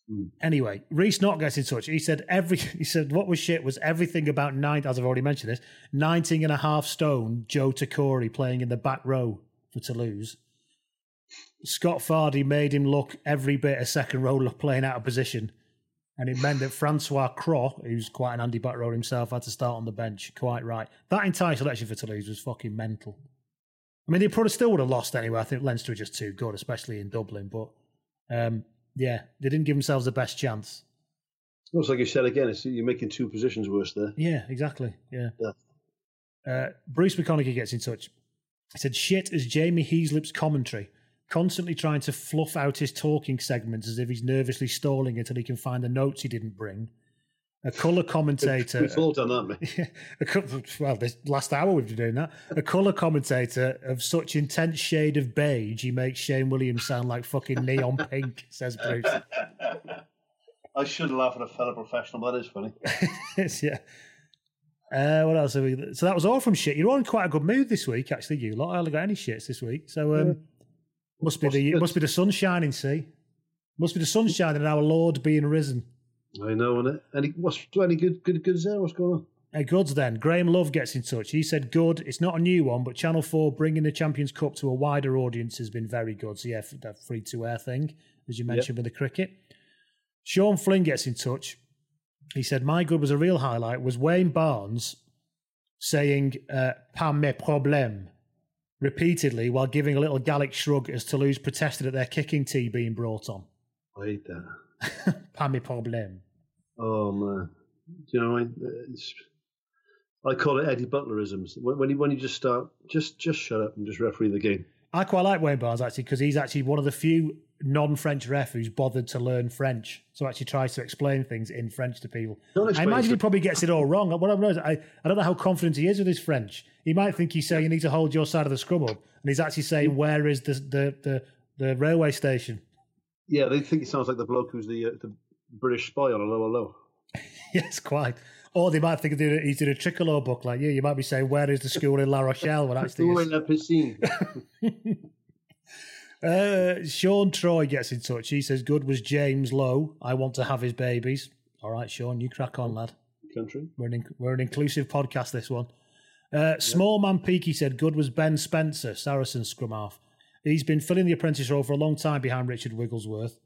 Hmm. Anyway, Reese not gets in touch. He said every he said what was shit was everything about nine as I've already mentioned this, 19 and a half stone Joe Tekori playing in the back row for Toulouse. Scott Fardy made him look every bit a second roller playing out of position. And it meant that Francois Cros, who's quite an Andy back rower himself, had to start on the bench. Quite right. That entire selection for Toulouse was fucking mental. I mean, they probably still would have lost anyway. I think Leinster were just too good, especially in Dublin. But um, yeah, they didn't give themselves the best chance. It's like you said again, it's, you're making two positions worse there. Yeah, exactly. Yeah. Yeah. Uh, Bruce McConaughey gets in touch. He said, "Shit is Jamie Heaslip's commentary." Constantly trying to fluff out his talking segments as if he's nervously stalling until he can find the notes he didn't bring. A colour commentator. We've all done that, mate. a couple, well, this last hour we've been doing that. A colour commentator of such intense shade of beige, he makes Shane Williams sound like fucking neon pink, says Bruce. I should laugh at a fellow professional, but that is funny. yeah. Uh, what else have we? So that was all from shit. You're all in quite a good mood this week, actually. You lot. I haven't got any shits this week. So um, must be the must be the sun shining. See, must be the sun shining and our Lord being risen. I know, and any what's any good good goods there? What's going on? Hey, goods then. Graham Love gets in touch. He said, "Good. It's not a new one, but Channel Four bringing the Champions Cup to a wider audience has been very good." So yeah, that free to air thing, as you mentioned with the cricket. Sean Flynn gets in touch. He said, "My good was a real highlight. Was Wayne Barnes saying uh, "pas mes problèmes" repeatedly while giving a little Gallic shrug as Toulouse protested at their kicking tee being brought on. I hate that. pas mes problèmes. Oh man, Do you know, I, uh, it's, I call it Eddie Butlerisms. When, when you when you just start, just just shut up and just referee the game. I quite like Wayne Barnes actually because he's actually one of the few non-French ref who's bothered to learn French, so actually tries to explain things in French to people. I imagine he probably gets it all wrong. What I know is I, I don't know how confident he is with his French. He might think he's saying you need to hold your side of the scrum up, and he's actually saying where is the the the, the railway station. Yeah, they think he sounds like the bloke who's the uh, the British spy on a 'Allo 'Allo. yes, quite. Or they might think he's doing a- he's doing a Tricolore book like you. You might be saying where is the school in La Rochelle when actually it's- in the piscine? Uh, Sean Troy gets in touch. He says, "Good was James Lowe. I want to have his babies." All right, Sean, you crack on, lad. Country. We're an inc- we're an inclusive podcast. This one. Uh, Small man Peaky said, "Good was Ben Spencer, Saracen scrum half. He's been filling the apprentice role for a long time behind Richard Wigglesworth.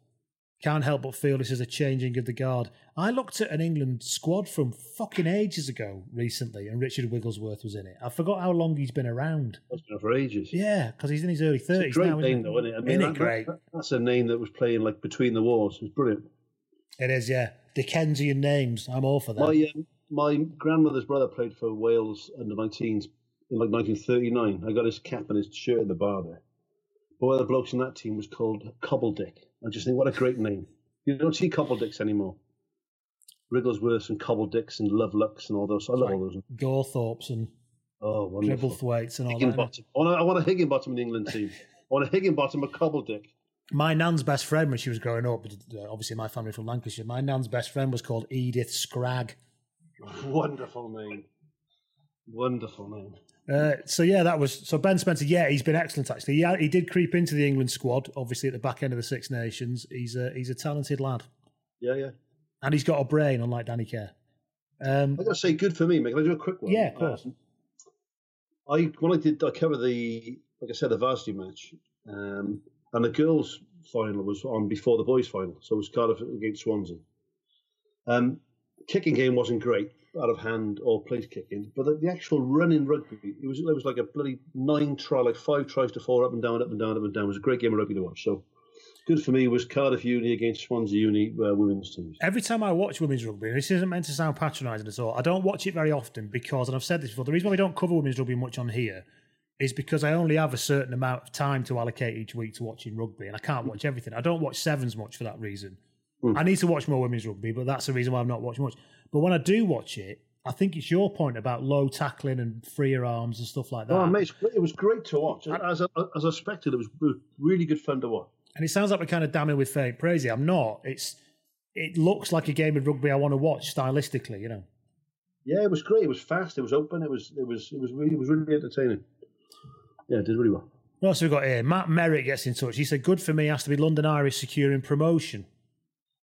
Can't help but feel this is a changing of the guard. I looked at an England squad from fucking ages ago recently, and Richard Wigglesworth was in it. I forgot how long he's been around. That's been for ages. Yeah, because he's in his early thirties great now. isn't name, though, isn't it? I Isn't that- it great? that- that's a name that was playing like between the wars. It's brilliant. It is, yeah. Dickensian names. I'm all for that. My um, my grandmother's brother played for Wales under 19s in like 1939. I got his cap and his shirt in the bar there. But one of the blokes in that team was called Cobbledick. I just think what a great name. You don't see Cobbledick's anymore. Wrigglesworths and Cobbledicks and Lovelucks and all those. I love all those. Gorthorpes and Oh, wonderful. And all that. I want, a, I want a Higginbottom in the England team. I want a Higginbottom, a Cobbledick. My nan's best friend when she was growing up, uh, obviously my family from Lancashire, my nan's best friend was called Edith Scragg. Wonderful name. Wonderful name. Uh, so yeah, that was so Ben Spencer. Yeah, he's been excellent actually. Yeah, he did creep into the England squad, obviously at the back end of the Six Nations. He's a he's a talented lad, Yeah, yeah. and he's got a brain, unlike Danny Care. Um, I got to say, good for me, mate. Can I do a quick one? Yeah, of course. Um, I when I did, I covered the like I said, the varsity match, um, and the girls' final was on before the boys' final, so it was Cardiff against Swansea. Um, kicking game wasn't great, out of hand or place kicking, but the, the actual running rugby, it was it was like a bloody nine try, like five tries to four, up and down, up and down, up and down. It was a great game of rugby to watch. So good for me was Cardiff Uni against Swansea Uni uh, women's teams. Every time I watch women's rugby, and this isn't meant to sound patronising at all, I don't watch it very often because, and I've said this before, the reason why we don't cover women's rugby much on here is because I only have a certain amount of time to allocate each week to watching rugby, and I can't watch everything. I don't watch sevens much for that reason. I need to watch more women's rugby, but that's the reason why I've not watched much. But when I do watch it, I think it's your point about low tackling and freer arms and stuff like that. Oh, mate, it was great to watch. As I, as a spectator, it was really good fun to watch. And it sounds like we're kind of damning with faint praise. I'm not. It's it looks like a game of rugby I want to watch stylistically. You know. Yeah, it was great. It was fast. It was open. It was it was it was really it was really entertaining. Yeah, it did really well. What else have we got here? Matt Merritt gets in touch. He said, "Good for me has to be London Irish securing promotion.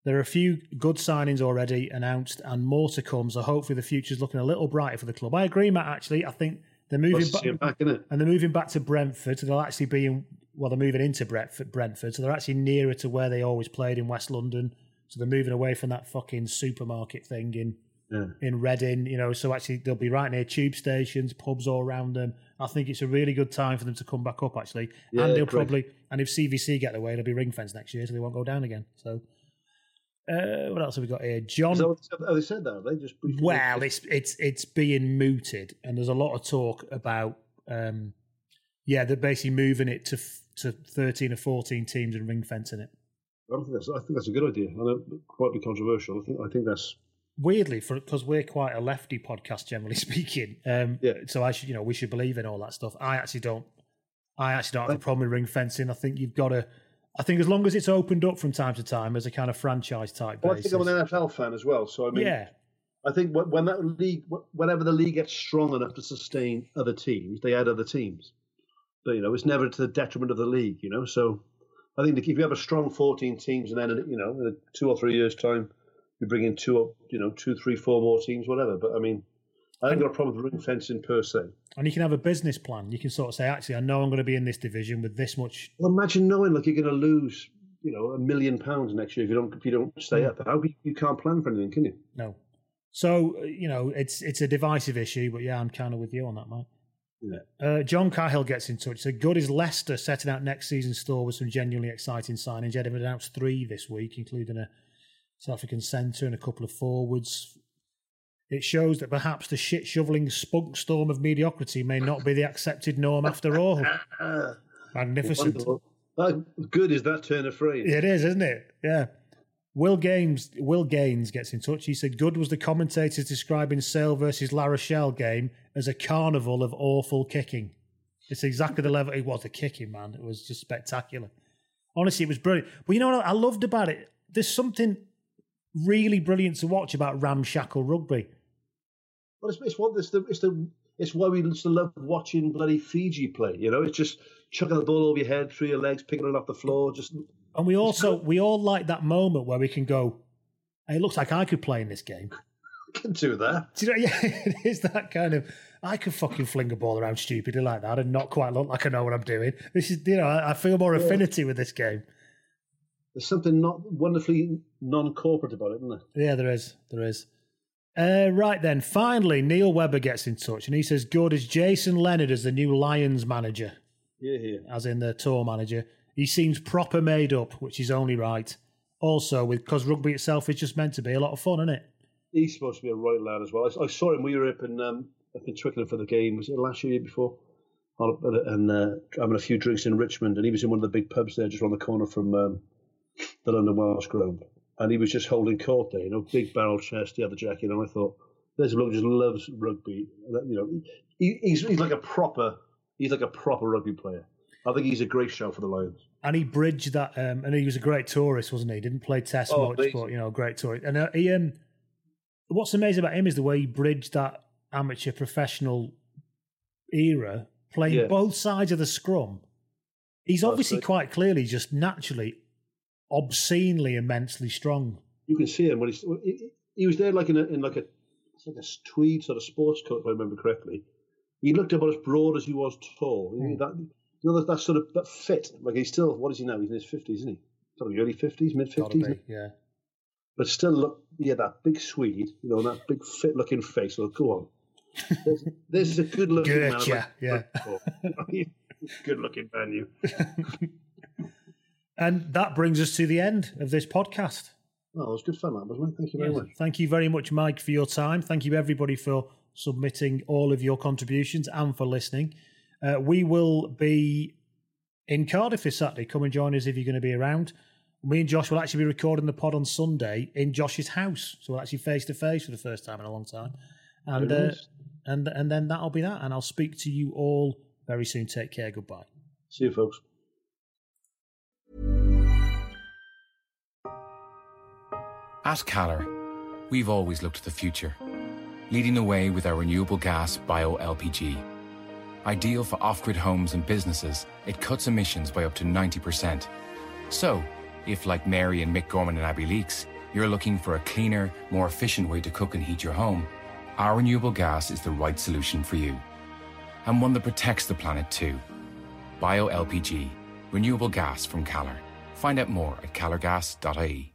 There are a few good signings already announced, and more to come. So hopefully the future's looking a little brighter for the club. I agree, Matt. Actually, I think they're moving Nice to see him back, back, and they're moving back to Brentford. So they'll actually be in. Well, they're moving into Brentford, Brentford, so they're actually nearer to where they always played in West London. So they're moving away from that fucking supermarket thing in Yeah. in Reading, you know, so actually they'll be right near tube stations, pubs all around them. I think it's a really good time for them to come back up, actually. Yeah, and they'll great. probably, and if CVC get away, they'll be ring fence next year, so they won't go down again. So Uh, what else have we got here? John. So, have they said that? Have they just briefly- Well, it's it's it's being mooted, and there's a lot of talk about um, yeah, they're basically moving it to f- to thirteen or fourteen teams and ring fencing it. I don't think that's. I think that's a good idea. I know it quite be controversial. I think. I think that's. Weirdly, for because we're quite a lefty podcast, generally speaking, um, Yeah. So I should, you know, we should believe in all that stuff. I actually don't. I actually don't have a problem with ring fencing. I think you've got to. I think as long as it's opened up from time to time as a kind of franchise type Well, I think I'm an NFL fan as well. So I mean, yeah, I think when that league, whenever the league gets strong enough to sustain other teams, they add other teams. But you know, it's never to the detriment of the league. You know, so I think if you have a strong 14 teams, and then you know, in two or three years' time, you bring in two, you know, two, three, four more teams, whatever. But I mean, I haven't got a problem with ring fencing per se. And you can have a business plan. You can sort of say, actually, I know I'm going to be in this division with this much. Well, imagine knowing like you're going to lose, you know, a million pounds next year if you don't if you don't stay Mm. up. How you, can't plan for anything, can you? No. So uh, you know, it's it's a divisive issue, but yeah, I'm kind of with you on that, Mike. Uh, John Cahill gets in touch. So good is Leicester setting out next season's store with some genuinely exciting signings. Edinburgh announced three this week, including a South African centre and a couple of forwards. It shows that perhaps the shit shoveling spunk storm of mediocrity may not be the accepted norm after all. Magnificent. Wonderful. How good is that turn of phrase? It is, isn't it? Yeah. Will Gaines Will Gaines gets in touch. He said, "Good was the commentators describing Sale versus La Rochelle game as a carnival of awful kicking. It's exactly the level it was. The kicking, man, it was just spectacular. Honestly, it was brilliant. But you know what I loved about it? There's something really brilliant to watch about ramshackle rugby. Well, it's, it's what it's the it's the it's why we used to love watching bloody Fiji play. You know, it's just chucking the ball over your head, through your legs, picking it off the floor. Just And we also we all like that moment where we can go. Hey, it looks like I could play in this game. can do that. Do you know? Yeah, it is that kind of. I could fucking fling a ball around stupidly like that and not quite look like I know what I'm doing. This is, you know, I I feel more affinity with this game. There's something not wonderfully non-corporate about it, isn't there? Yeah, there is. There is. Uh, right then, finally, Neil Webber gets in touch and he says, "Good as Jason Leonard as the new Lions manager, Yeah, yeah. as in the tour manager. He seems proper made up, which is only right. Also, with because rugby itself is just meant to be a lot of fun, isn't it? He's supposed to be a right lad as well. I, I saw him. We were up in um, up in Twickenham for the game. Was it last year, year before? And uh, having a few drinks in Richmond, and he was in one of the big pubs there, just around the corner from um, the London Welsh Ground. And he was just holding court there, you know, big barrel chest, the other jacket. And I thought, there's a bloke who just loves rugby. You know, he, he's he's like a proper he's like a proper rugby player. I think he's a great show for the Lions. And he bridged that, um, and he was a great tourist, wasn't he? Didn't play test Oh, much, amazing. but you know, great tourist. And uh, he, um, what's amazing about him is the way he bridged that amateur professional era, playing Yeah. both sides of the scrum. He's obviously quite clearly just naturally, obscenely, immensely strong. You can see him when he's he, he was there like in a in like a it's like a tweed sort of sports coat if I remember correctly. He looked about as broad as he was tall. Hmm. That you know that, that sort of that fit. Like he's still what is he now? He's in his fifties, isn't he? Probably early fifties, mid fifties. yeah. But still look yeah, that big Swede, you know, that big fit looking face. Well, go on. This, is a good looking man. Gotcha, yeah. good looking man, you. And that brings us to the end of this podcast. Oh, it was good fun, that wasn't it? Thank you very Yeah. much. Thank you very much, Mike, for your time. Thank you, everybody, for submitting all of your contributions and for listening. Uh, we will be in Cardiff this Saturday. Come and join us if you're going to be around. Me and Josh will actually be recording the pod on Sunday in Josh's house, so we're actually face to face for the first time in a long time. And uh, and and then that'll be that. And I'll speak to you all very soon. Take care. Goodbye. See you, folks. At Calor, we've always looked to the future, leading the way with our renewable gas bio LPG. Ideal for off grid homes and businesses, it cuts emissions by up to 90%. So, if like Mary and Mick Gorman and Abby Leaks, you're looking for a cleaner, more efficient way to cook and heat your home, our renewable gas is the right solution for you. And one that protects the planet too. Bio LPG, renewable gas from Calor. Find out more at calorgas.ie.